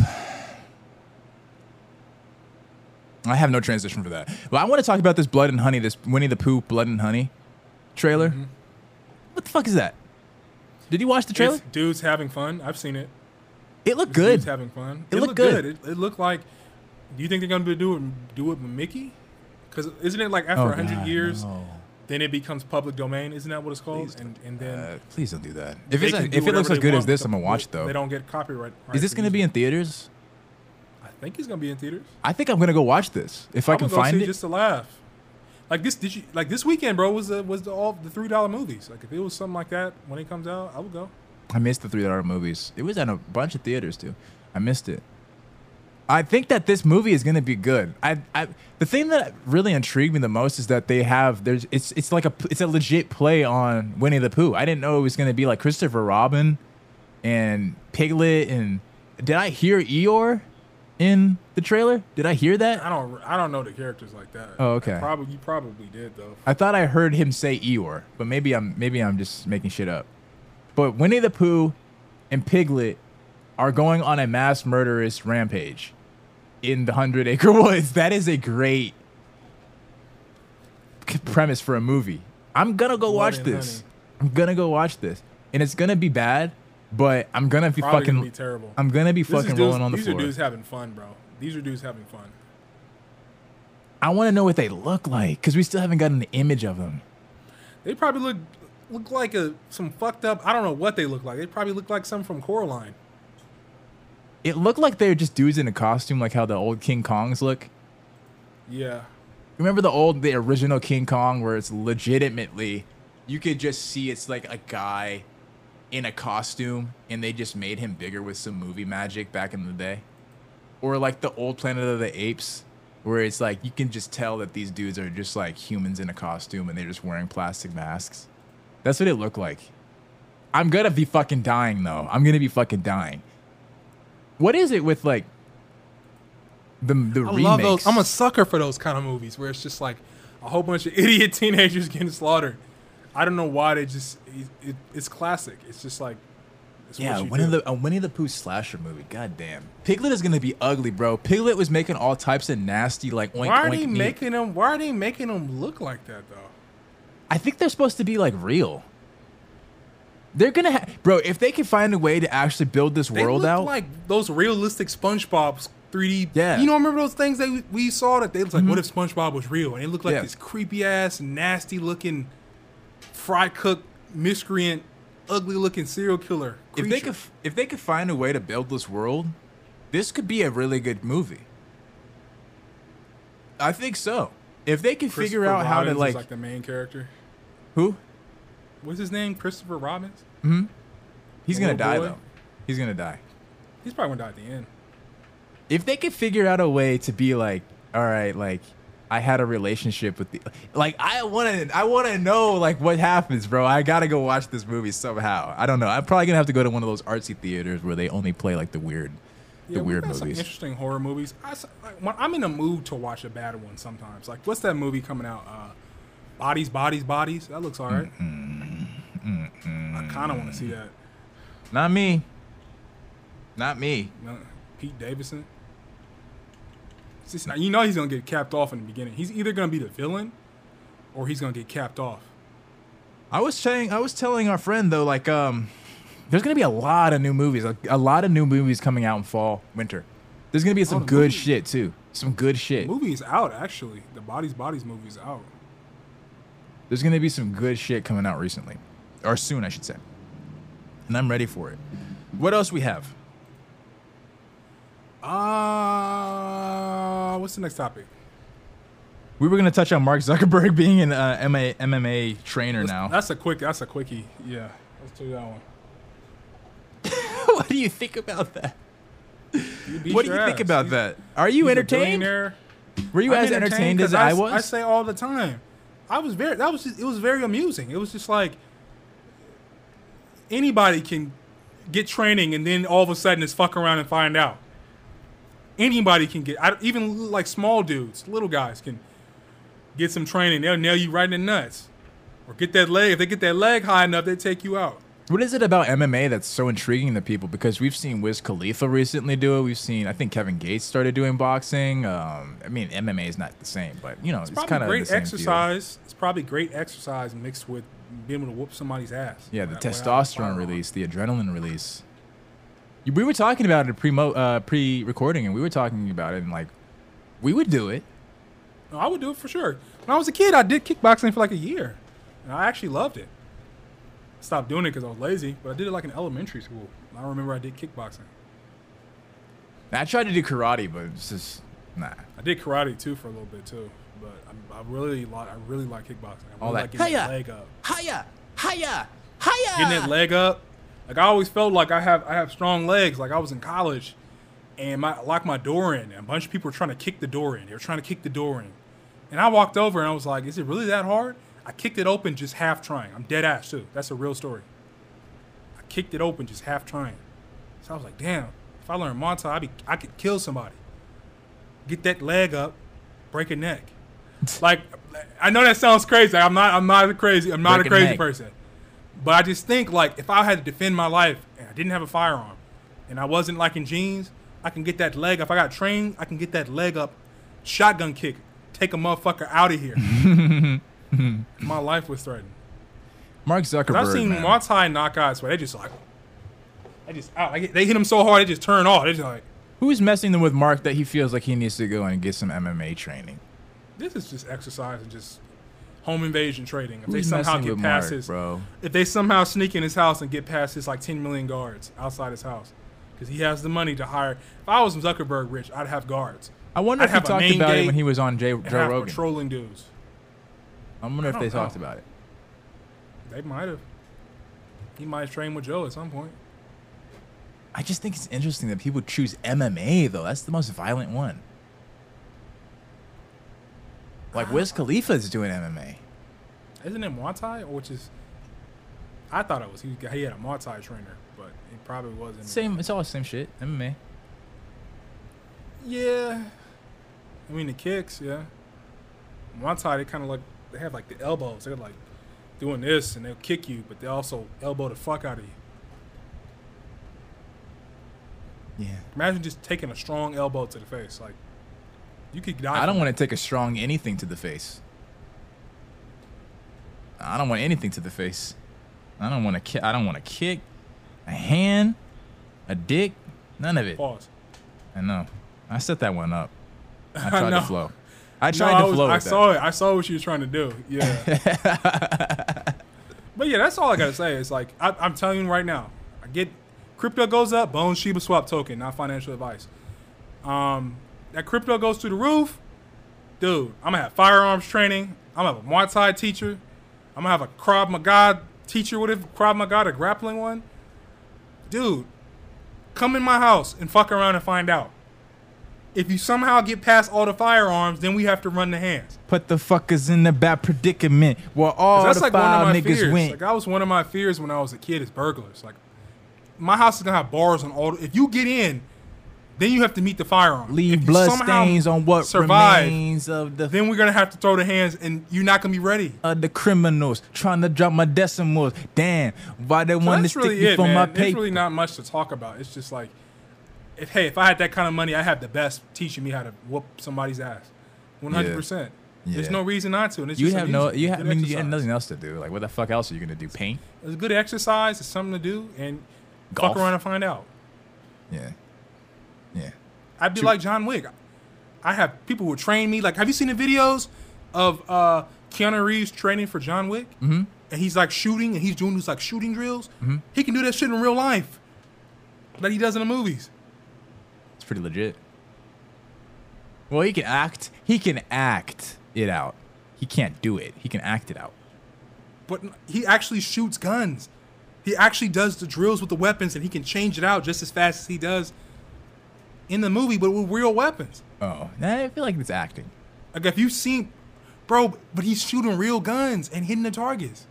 I have no transition for that. Well, I want to talk about this Blood and Honey, this Winnie the Pooh Blood and Honey trailer. Mm-hmm. What the fuck is that? Did you watch the trailer? It's dudes having fun. I've seen it. It looked It's good. Dudes having fun. It looked good. It, it looked like Do you think they're gonna do it do it with Mickey? Because isn't it like after Oh, a hundred God, years, no. then it becomes public domain? Isn't that what it's called? Please and and then Uh, please don't do that. If it's can if it looks as good as this, I'm gonna watch it They don't get copyright. Is this gonna be in theaters? I think it's gonna be in theaters. I think I'm gonna go watch this if I I'm can gonna go find see it. just to laugh. Like this, did you like this weekend, bro? Was the was the all the three dollar movies? Like if it was something like that when it comes out, I would go. I missed the three dollar movies. It was at a bunch of theaters too. I missed it. I think that this movie is gonna be good. I, I the thing that really intrigued me the most is that they have there's it's it's like a it's a legit play on Winnie the Pooh. I didn't know it was gonna be like Christopher Robin and Piglet and did I hear Eeyore in the trailer? Did I hear that? I don't I don't know the characters like that. Oh, okay. Probably you probably did though. I thought I heard him say Eeyore, but maybe I'm maybe I'm just making shit up. But Winnie the Pooh and Piglet are going on a mass murderous rampage in the Hundred Acre Woods. That is a great premise for a movie. I'm gonna go watch this. honey. I'm gonna go watch this, and it's gonna be bad, but I'm gonna be Probably fucking. gonna be terrible. I'm gonna be This fucking dudes- rolling on the these floor. These are dudes having fun, bro. These are dudes having fun. I want to know what they look like because we still haven't gotten an image of them. They probably look look like a some fucked up. I don't know what they look like. They probably look like some from Coraline. It looked like they were just dudes in a costume, like how the old King Kongs look. Yeah. Remember the old, the original King Kong, where it's legitimately, you could just see it's like a guy in a costume, and they just made him bigger with some movie magic back in the day, or like the old Planet of the Apes, where it's like you can just tell that these dudes are just like humans in a costume, and they're just wearing plastic masks. That's what it looked like. I'm gonna be fucking dying though. I'm gonna be fucking dying. What is it with like the the I remakes? love those. I'm a sucker for those kind of movies where it's just like a whole bunch of idiot teenagers getting slaughtered. I don't know why they just it, it, it's classic. It's just like it's Yeah, what you Winnie do. the a Winnie the Pooh slasher movie. God damn, Piglet is gonna be ugly, bro. Piglet was making all types of nasty like oink Why are oink they meat. making them? Why are they making them look like that though? I think they're supposed to be like real. They're gonna, ha- bro. If they can find a way to actually build this They world look out, like those realistic SpongeBob's 3D. Yeah. Mm-hmm. you know, remember those things that we, we saw that they was like, what if SpongeBob was real? And it looked like Yeah. this creepy ass, nasty looking, fry cook, miscreant, ugly looking serial killer. if they creature. could, if they could find a way to build this world, this could be a really good movie. I think so. If they can figure Christopher out how to Robbins is, like, like the main character. who, What's his name? Christopher Robbins. He's gonna die boy? though. He's gonna die. He's probably gonna die at the end. if they could figure out a way to be like, all right, like I had a relationship with the, like I want to, I want to know like what happens, bro. I gotta go watch this movie somehow. I don't know. I'm probably gonna have to go to one of those artsy theaters where they only play like the weird, Yeah, the we weird got some movies. interesting horror movies. I, s- like, when I'm in a mood to watch a bad one sometimes. Like, what's that movie coming out? Uh, Bodies, Bodies, Bodies. That looks alright. Mm, mm, I kind of want to mm. see that. Not me. Not me. Know, Pete Davidson. Just you know he's gonna get capped off in the beginning. He's either gonna be the villain, or he's gonna get capped off. I was saying, I was telling our friend though, like, um, there's gonna be a lot of new movies, like, a lot of new movies coming out in fall, winter. There's gonna be some the good movies. shit too. Some good shit. The movie is out actually. The Bodies, Bodies movie is out. There's gonna be some good shit coming out recently, or soon, I should say. And I'm ready for it. What else we have? Uh, what's the next topic? We were gonna touch on Mark Zuckerberg being an uh, MMA, MMA trainer now. That's a quick. That's a quickie. Yeah, let's do that one. what do you think about that? What do you think about He's- that? Are you entertained? Were you I'm as entertained 'cause as I s- was? I say all the time. I was very. That was. Just, it was very amusing. It was just like anybody can get training, and then all of a sudden, it's fuck around and find out. Anybody can get. I, even like small dudes, little guys can get some training. They'll nail you right in the nuts, or get that leg. If they get that leg high enough, they take you out. What is it about MMA that's so intriguing to people? Because we've seen Wiz Khalifa recently do it. We've seen, I think Kevin Gates started doing boxing. Um, I mean, MMA is not the same, but you know, it's, Probably kind of great exercise. It's probably great exercise mixed with being able to whoop somebody's ass. Yeah, the without testosterone release, the adrenaline release. We were talking about it pre uh, pre recording, and we were talking about it, and like We would do it. No, I would do it for sure. When I was a kid, I did kickboxing for like a year, and I actually loved it. Stopped doing it because I was lazy, but I did it like in elementary school. I remember I did kickboxing. I tried to do karate, but it's just nah. I did karate too for a little bit too, but I, I really like I really like kickboxing. I really All that- like getting that Hiya! leg up, Hiya, hiya, hiya. getting that leg up. Like I always felt like I have I have strong legs. Like I was in college, and my I locked my door in, and a bunch of people were trying to kick the door in. They were trying to kick the door in, and I walked over and I was like, "Is it really that hard?" I kicked it open just half trying. I'm dead ass too. That's a real story. I kicked it open just half trying. So I was like, "Damn, if I learned Muay Thai, I be I could kill somebody. Get that leg up, break a neck." like I know that sounds crazy. I'm not I'm not a crazy I'm not Break a crazy neck. person. But I just think like if I had to defend my life and I didn't have a firearm and I wasn't like in jeans, I can get that leg. If I got trained, I can get that leg up, shotgun kick, take a motherfucker out of here. my life was threatened. Mark Zuckerberg. I've seen man. Muay Thai knockouts where they just like, they just out. Like, they hit them so hard they just turn off. They just like, Who's messing them with Mark that he feels like he needs to go and get some MMA training? This is just exercise and just home invasion trading. If they somehow get past Mark, his, bro? if they somehow sneak in his house and get past his like 10 million guards outside his house, because he has the money to hire. If I was Zuckerberg rich, I'd have guards. I wonder I'd if he talked about it when he was on Jay, Joe Rogan. patrolling dudes. I wonder if they don't talked about it. They might have. He might have trained with Joe at some point. I just think it's interesting that people choose MMA though. That's the most violent one. Like Wiz Khalifa is doing MMA. Isn't it Muay Thai, or which is? I thought it was he. He had a Muay Thai trainer, but it probably wasn't. Same. It's all the same shit. MMA. Yeah. I mean the kicks, yeah. Muay Thai, they kind of like they have like the elbows. They're like doing this, and they'll kick you, but they also elbow the fuck out of you. Yeah. Imagine just taking a strong elbow to the face, like you could die. I don't want to take a strong anything to the face. I don't want anything to the face. I don't want to. Ki- I don't want to kick, a hand, a dick, none of it. Pause. I know. I set that one up. I I tried to flow. I No, tried I, to was- flow. I with that. saw it. I saw what you were trying to do. Yeah. but yeah, that's all I gotta say. It's like I, I'm telling you right now. I get crypto goes up. Bone Shiba Swap token, not financial advice. Um, that crypto goes through the roof, dude. I'm gonna have firearms training. I'm gonna have a Muay Thai teacher. I'm gonna have a Krav Maga teacher. What if Krav Maga, a grappling one? Dude, come in my house and fuck around and find out. If you somehow get past all the firearms, then we have to run the hands. Put the fuckers in the bad predicament where all that's the like one of my niggas fears. went. Like that was one of my fears when I was a kid is burglars. Like my house is gonna have bars on all. If you get in, then you have to meet the firearm. Leave blood stains on what survive, remains of the Then we're gonna have to throw the hands, and you're not gonna be ready. of the criminals trying to drop my decimals. Damn, why they So want to that's stick really me for my There's paper? really not much to talk about. It's just like, if hey, if I had that kind of money, I have the best teaching me how to whoop somebody's ass. One hundred percent. There's no reason not to. And it's you just have no, you have, I mean, you have nothing else to do. Like, what the fuck else are you gonna do? Paint? It's a good exercise. It's something to do, and Golf? fuck around and find out. Yeah, yeah. I'd be like John Wick. I have people who train me. Like, have you seen the videos of uh, Keanu Reeves training for John Wick? Mm-hmm. And he's like shooting, and he's doing these like shooting drills. Mm-hmm. He can do that shit in real life, like he does in the movies. It's pretty legit. Well, he can act. He can act it out. He can't do it. He can act it out. But he actually shoots guns. He actually does the drills with the weapons, and he can change it out just as fast as he does in the movie, but with real weapons. Oh, I feel like it's acting. Like if you've seen, bro, but he's shooting real guns and hitting the targets.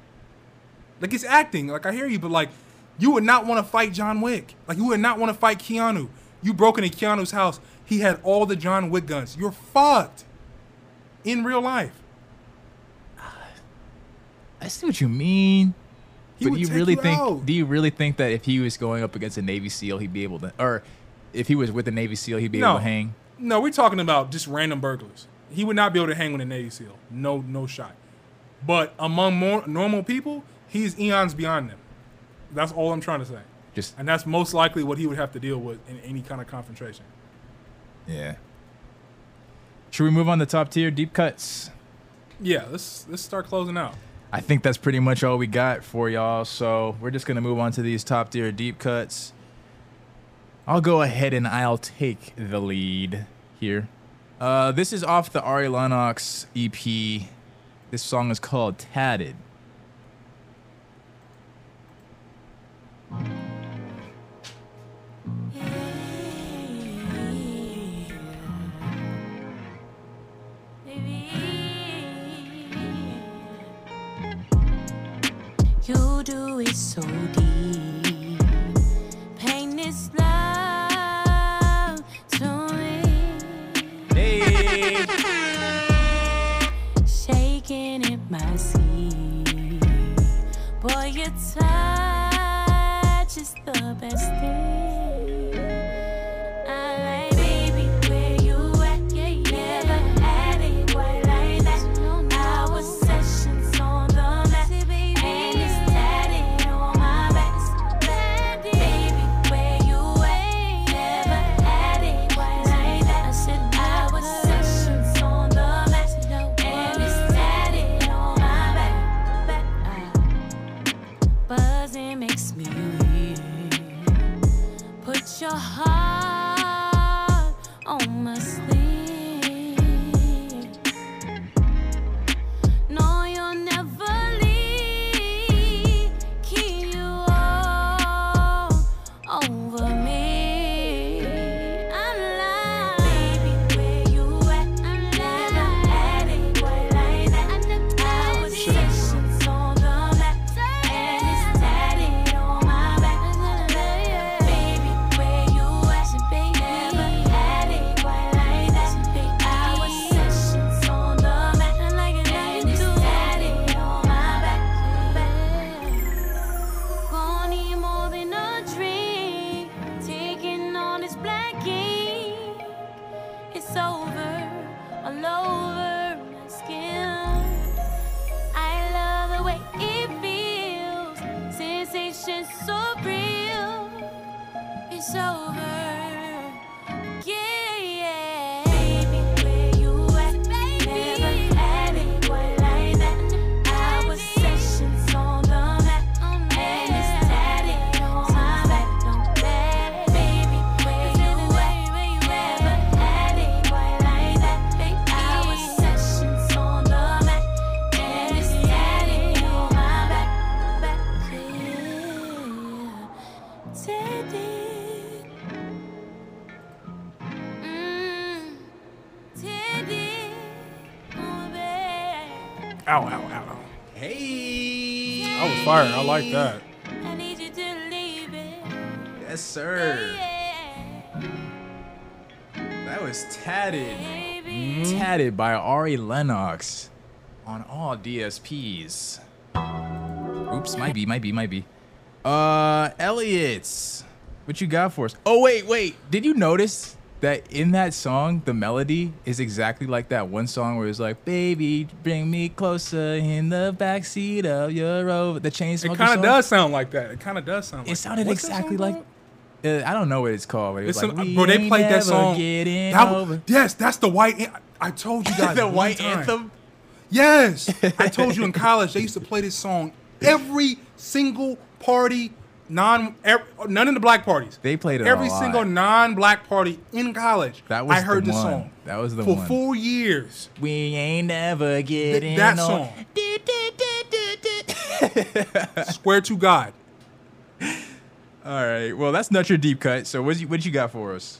Like it's acting. Like I hear you, but like you would not want to fight John Wick. Like you would not want to fight Keanu. You broke into Keanu's house. He had all the John Wick guns. You're fucked. In real life, I see what you mean. he but do you really you think? out. Do you really think that if he was going up against a Navy SEAL, he'd be able to, or if he was with a Navy SEAL, he'd be able no, to hang? no, we're talking about just random burglars. He would not be able to hang with a Navy SEAL. No, no shot. But among more normal people, he's eons beyond them. That's all I'm trying to say. Just And that's most likely what he would have to deal with in any kind of confrontation. yeah. Should we move on to top tier deep cuts? Yeah, let's let's start closing out. I think that's pretty much all we got for y'all. So we're just gonna move on to these top tier deep cuts. I'll go ahead and I'll take the lead here. Uh, this is off the Ari Lennox EP. This song is called Tatted. You do it so deep. Your touch is the best thing. Fire. I like that. I need you to leave it. Yes, sir. That was Tatted. baby. Tatted by Ari Lennox on all DSPs. Oops, might be, might be, might be. Uh, Elliot's. What you got for us? Oh, wait, wait. Did you notice that in that song, the melody is exactly like that one song where it's like, "Baby, bring me closer in the backseat of your Rover." The chain It kind of does sound like that. It kind of does sound. Like It sounded that. What's that exactly like. Uh, I don't know what it's called. But it's It's like, an, "We bro, they played that song. That- over." yes, that's the white. an- I told you guys the white time. anthem. Yes, I told you in college they used to play this song every single party, non, ev- none of the black parties. They played it every single non-black party in college. That was I heard the this one. song. That was the for one. four years. We ain't never getting that on- song. Swear to God. All right. Well, that's not your deep cut. So what you what you got for us?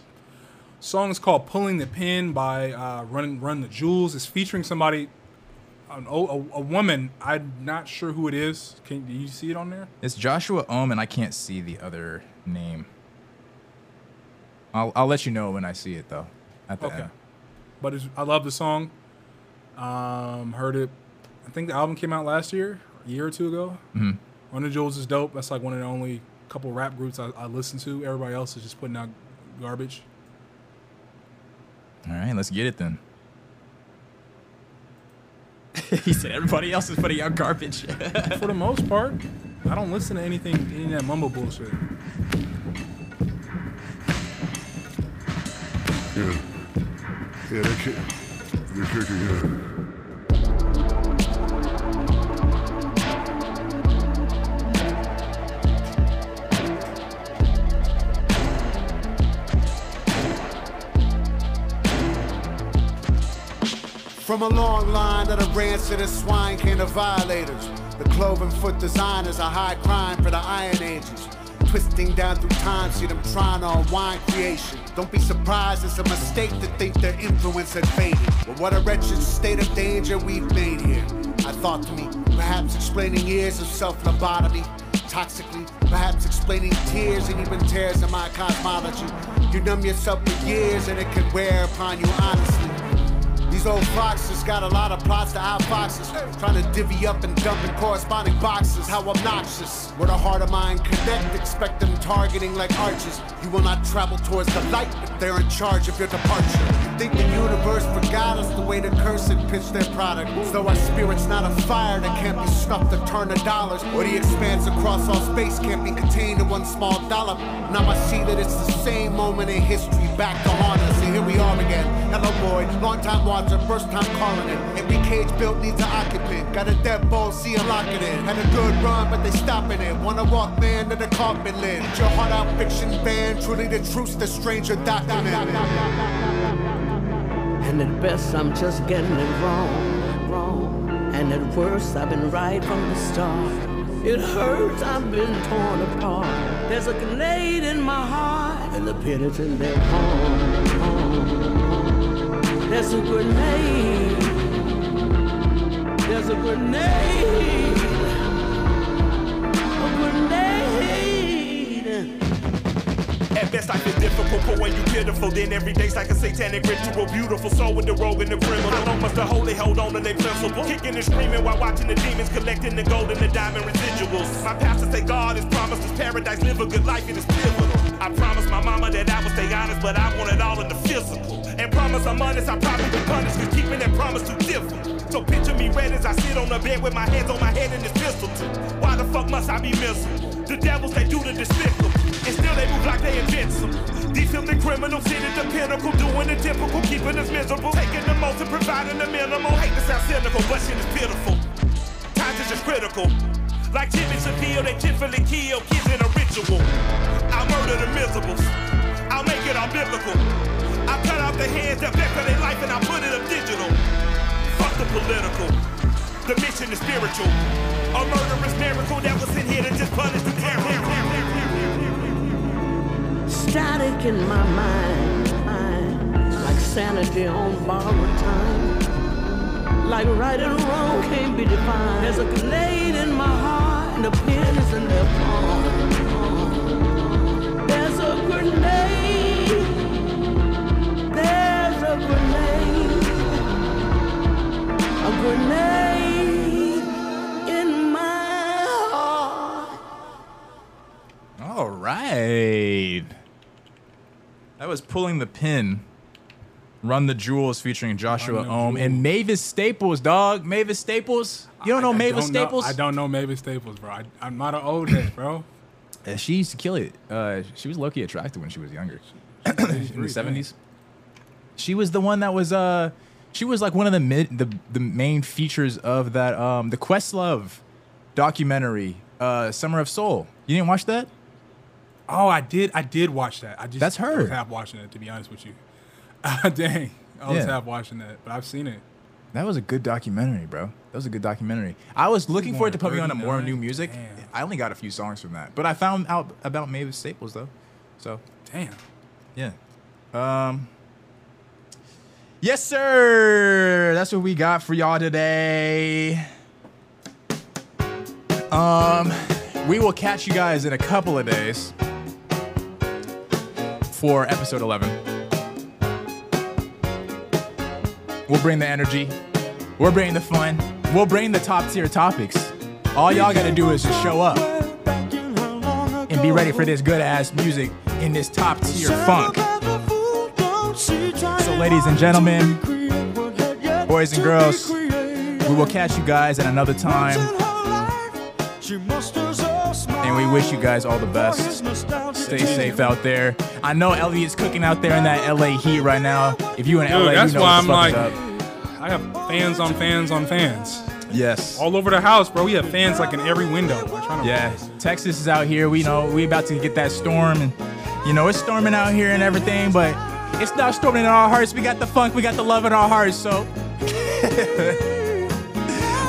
Song is called "Pulling the Pin" by uh, Run Run the Jewels. It's featuring somebody, an, a, a woman. I'm not sure who it is. Can do you see it on there? It's Joshua Homme, and I can't see the other name. I'll I'll let you know when I see it though. At the Okay. end. But it's, I love the song. Um, heard it. I think the album came out last year, a year or two ago. Mm-hmm. The Jewels is dope. That's like one of the only couple rap groups I, I listen to. Everybody else is just putting out garbage. All right, let's get it then. he said everybody else is putting out garbage. For the most part, I don't listen to anything any of that mumble bullshit. Yeah. Yeah, that kid. You shake your From a long line of the rancid and swine can of violators. The cloven foot designers a high crime for the Iron Ages. Twisting down through time, see them trying to unwind creation. Don't be surprised, it's a mistake to think their influence had faded. But what a wretched state of danger we've made here. I thought to me, perhaps explaining years of self lobotomy, toxically, perhaps explaining tears and even tears in my cosmology. You numb yourself for years and it can wear upon you honestly. These old foxes got a lot of plots to out foxes, trying to divvy up and dump in corresponding boxes. How obnoxious! Where the heart of mine connect, expect them targeting like arches. You will not travel towards the light they're in charge of your departure. You think the universe forgot us the way the cursed pitch their product. Though our spirit's not a fire that can't be snuffed to turn to dollars, or the expanse across all space can't be contained in one small dollop. Now I see that it's the same moment in history back to haunt us, and here we are again. Hello, boy, long time watcher, first time calling it. Every cage built needs an occupant. Got a dead ball, see a lock it in. Had a good run, but they stopping it. Wanna walk man to the carpet lid. Your heart out, fiction band. Truly the truth, the stranger document. And at best, I'm just getting it wrong, wrong. And at worst, I've been right from the start. It hurts, I've been torn apart. There's a grenade in my heart, and the penitent palm. There's a grenade. There's a grenade. At best, I feel difficult, but when you pitiful, then every day's like a satanic ritual. Beautiful soul with the rogue and the criminal. How long must the holy hold on to their principle? Kicking and screaming while watching the demons collecting the gold and the diamond residuals. My pastor say God has promised us paradise, live a good life, it is pivotal. I promised my mama that I would stay honest, but I want it all in the physical. And promise I'm honest, I probably be punished, cause keeping that promise too difficult. So picture me red as I sit on the bed with my hands on my head and this pistol too. Why the fuck must I be miserable? The devils, they do the despicable. And still they move like they invincible. These filthy criminals sit at the pinnacle, doing the typical, keeping us miserable. Taking the most and providing the minimal. Hate to sound cynical, but shit is pitiful. Times is just critical. Like Jimmy Savile, they tenfoldly kill kids in a ritual. I'll murder the miserables. I'll make it all biblical. I'll cut off the hands that for their life and I'll put it up digital. Fuck the political. The mission is spiritual. A murderous miracle that was in here to just punish the terror. Static in my mind, like sanity on borrowed time. Like right and wrong can't be defined. There's a grenade in my heart, and the pen is in their palm. There's a grenade. There's a grenade. A grenade in my heart. All right. Was pulling the pin. Run the Jewels featuring Joshua Homme and Mavis Staples, dog. Mavis Staples. You don't know I- Mavis don't know- Staples? I don't know Mavis Staples, bro. I, I'm not an old head, bro. She used to kill it. Uh, she was low-key attractive when she was younger. in the 83, seventies. She was the one that was uh she was like one of the mid the the main features of that um the Questlove documentary, uh Summer of Soul. You didn't watch that? Oh, I did. I did watch that. I just That's her. I was half watching it, to be honest with you. Ah, dang, I was Yeah. half watching that, but I've seen it. That was a good documentary, bro. That was a good documentary. I was looking for it to put me on to more new music. Damn. I only got a few songs from that, but I found out about Mavis Staples though. So Damn. yeah. Um. Yes, sir. That's what we got for y'all today. Um, we will catch you guys in a couple of days for episode 11. We'll bring the energy. We'll bring the fun. We'll bring the top tier topics. All y'all gotta do is just show up and be ready for this good ass music in this top tier funk. So, ladies and gentlemen, boys and girls, we will catch you guys at another time. And we wish you guys all the best. Stay safe out there. I know Elliot's cooking out there in that LA heat right now. If you in Dude, LA, that's you know why I'm like, up. I have fans on fans on fans Yes. all over the house, bro. We have fans like in every window. Yeah, Texas is out here. We know we about to get that storm, and you know it's storming out here and everything, but it's not storming in our hearts. We got the funk, we got the love in our hearts. So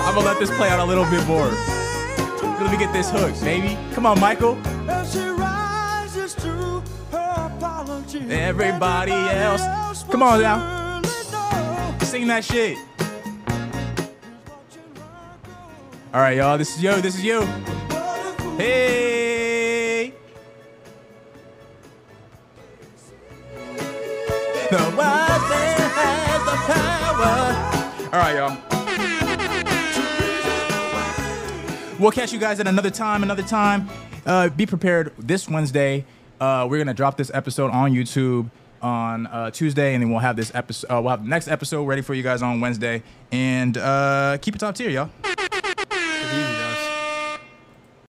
I'm gonna let this play out a little bit more. Let me get this hook, baby. Come on, Michael. Everybody else, come on now, sing that shit. All right, y'all. This is you. This is you. Hey. The wise man has the power. All right, y'all. We'll catch you guys at another time. Another time. Uh, be prepared. This Wednesday, uh, we're gonna drop this episode on YouTube on uh, Tuesday, and then we'll have this episode. Uh, we'll have the next episode ready for you guys on Wednesday. And uh, keep it top tier, y'all.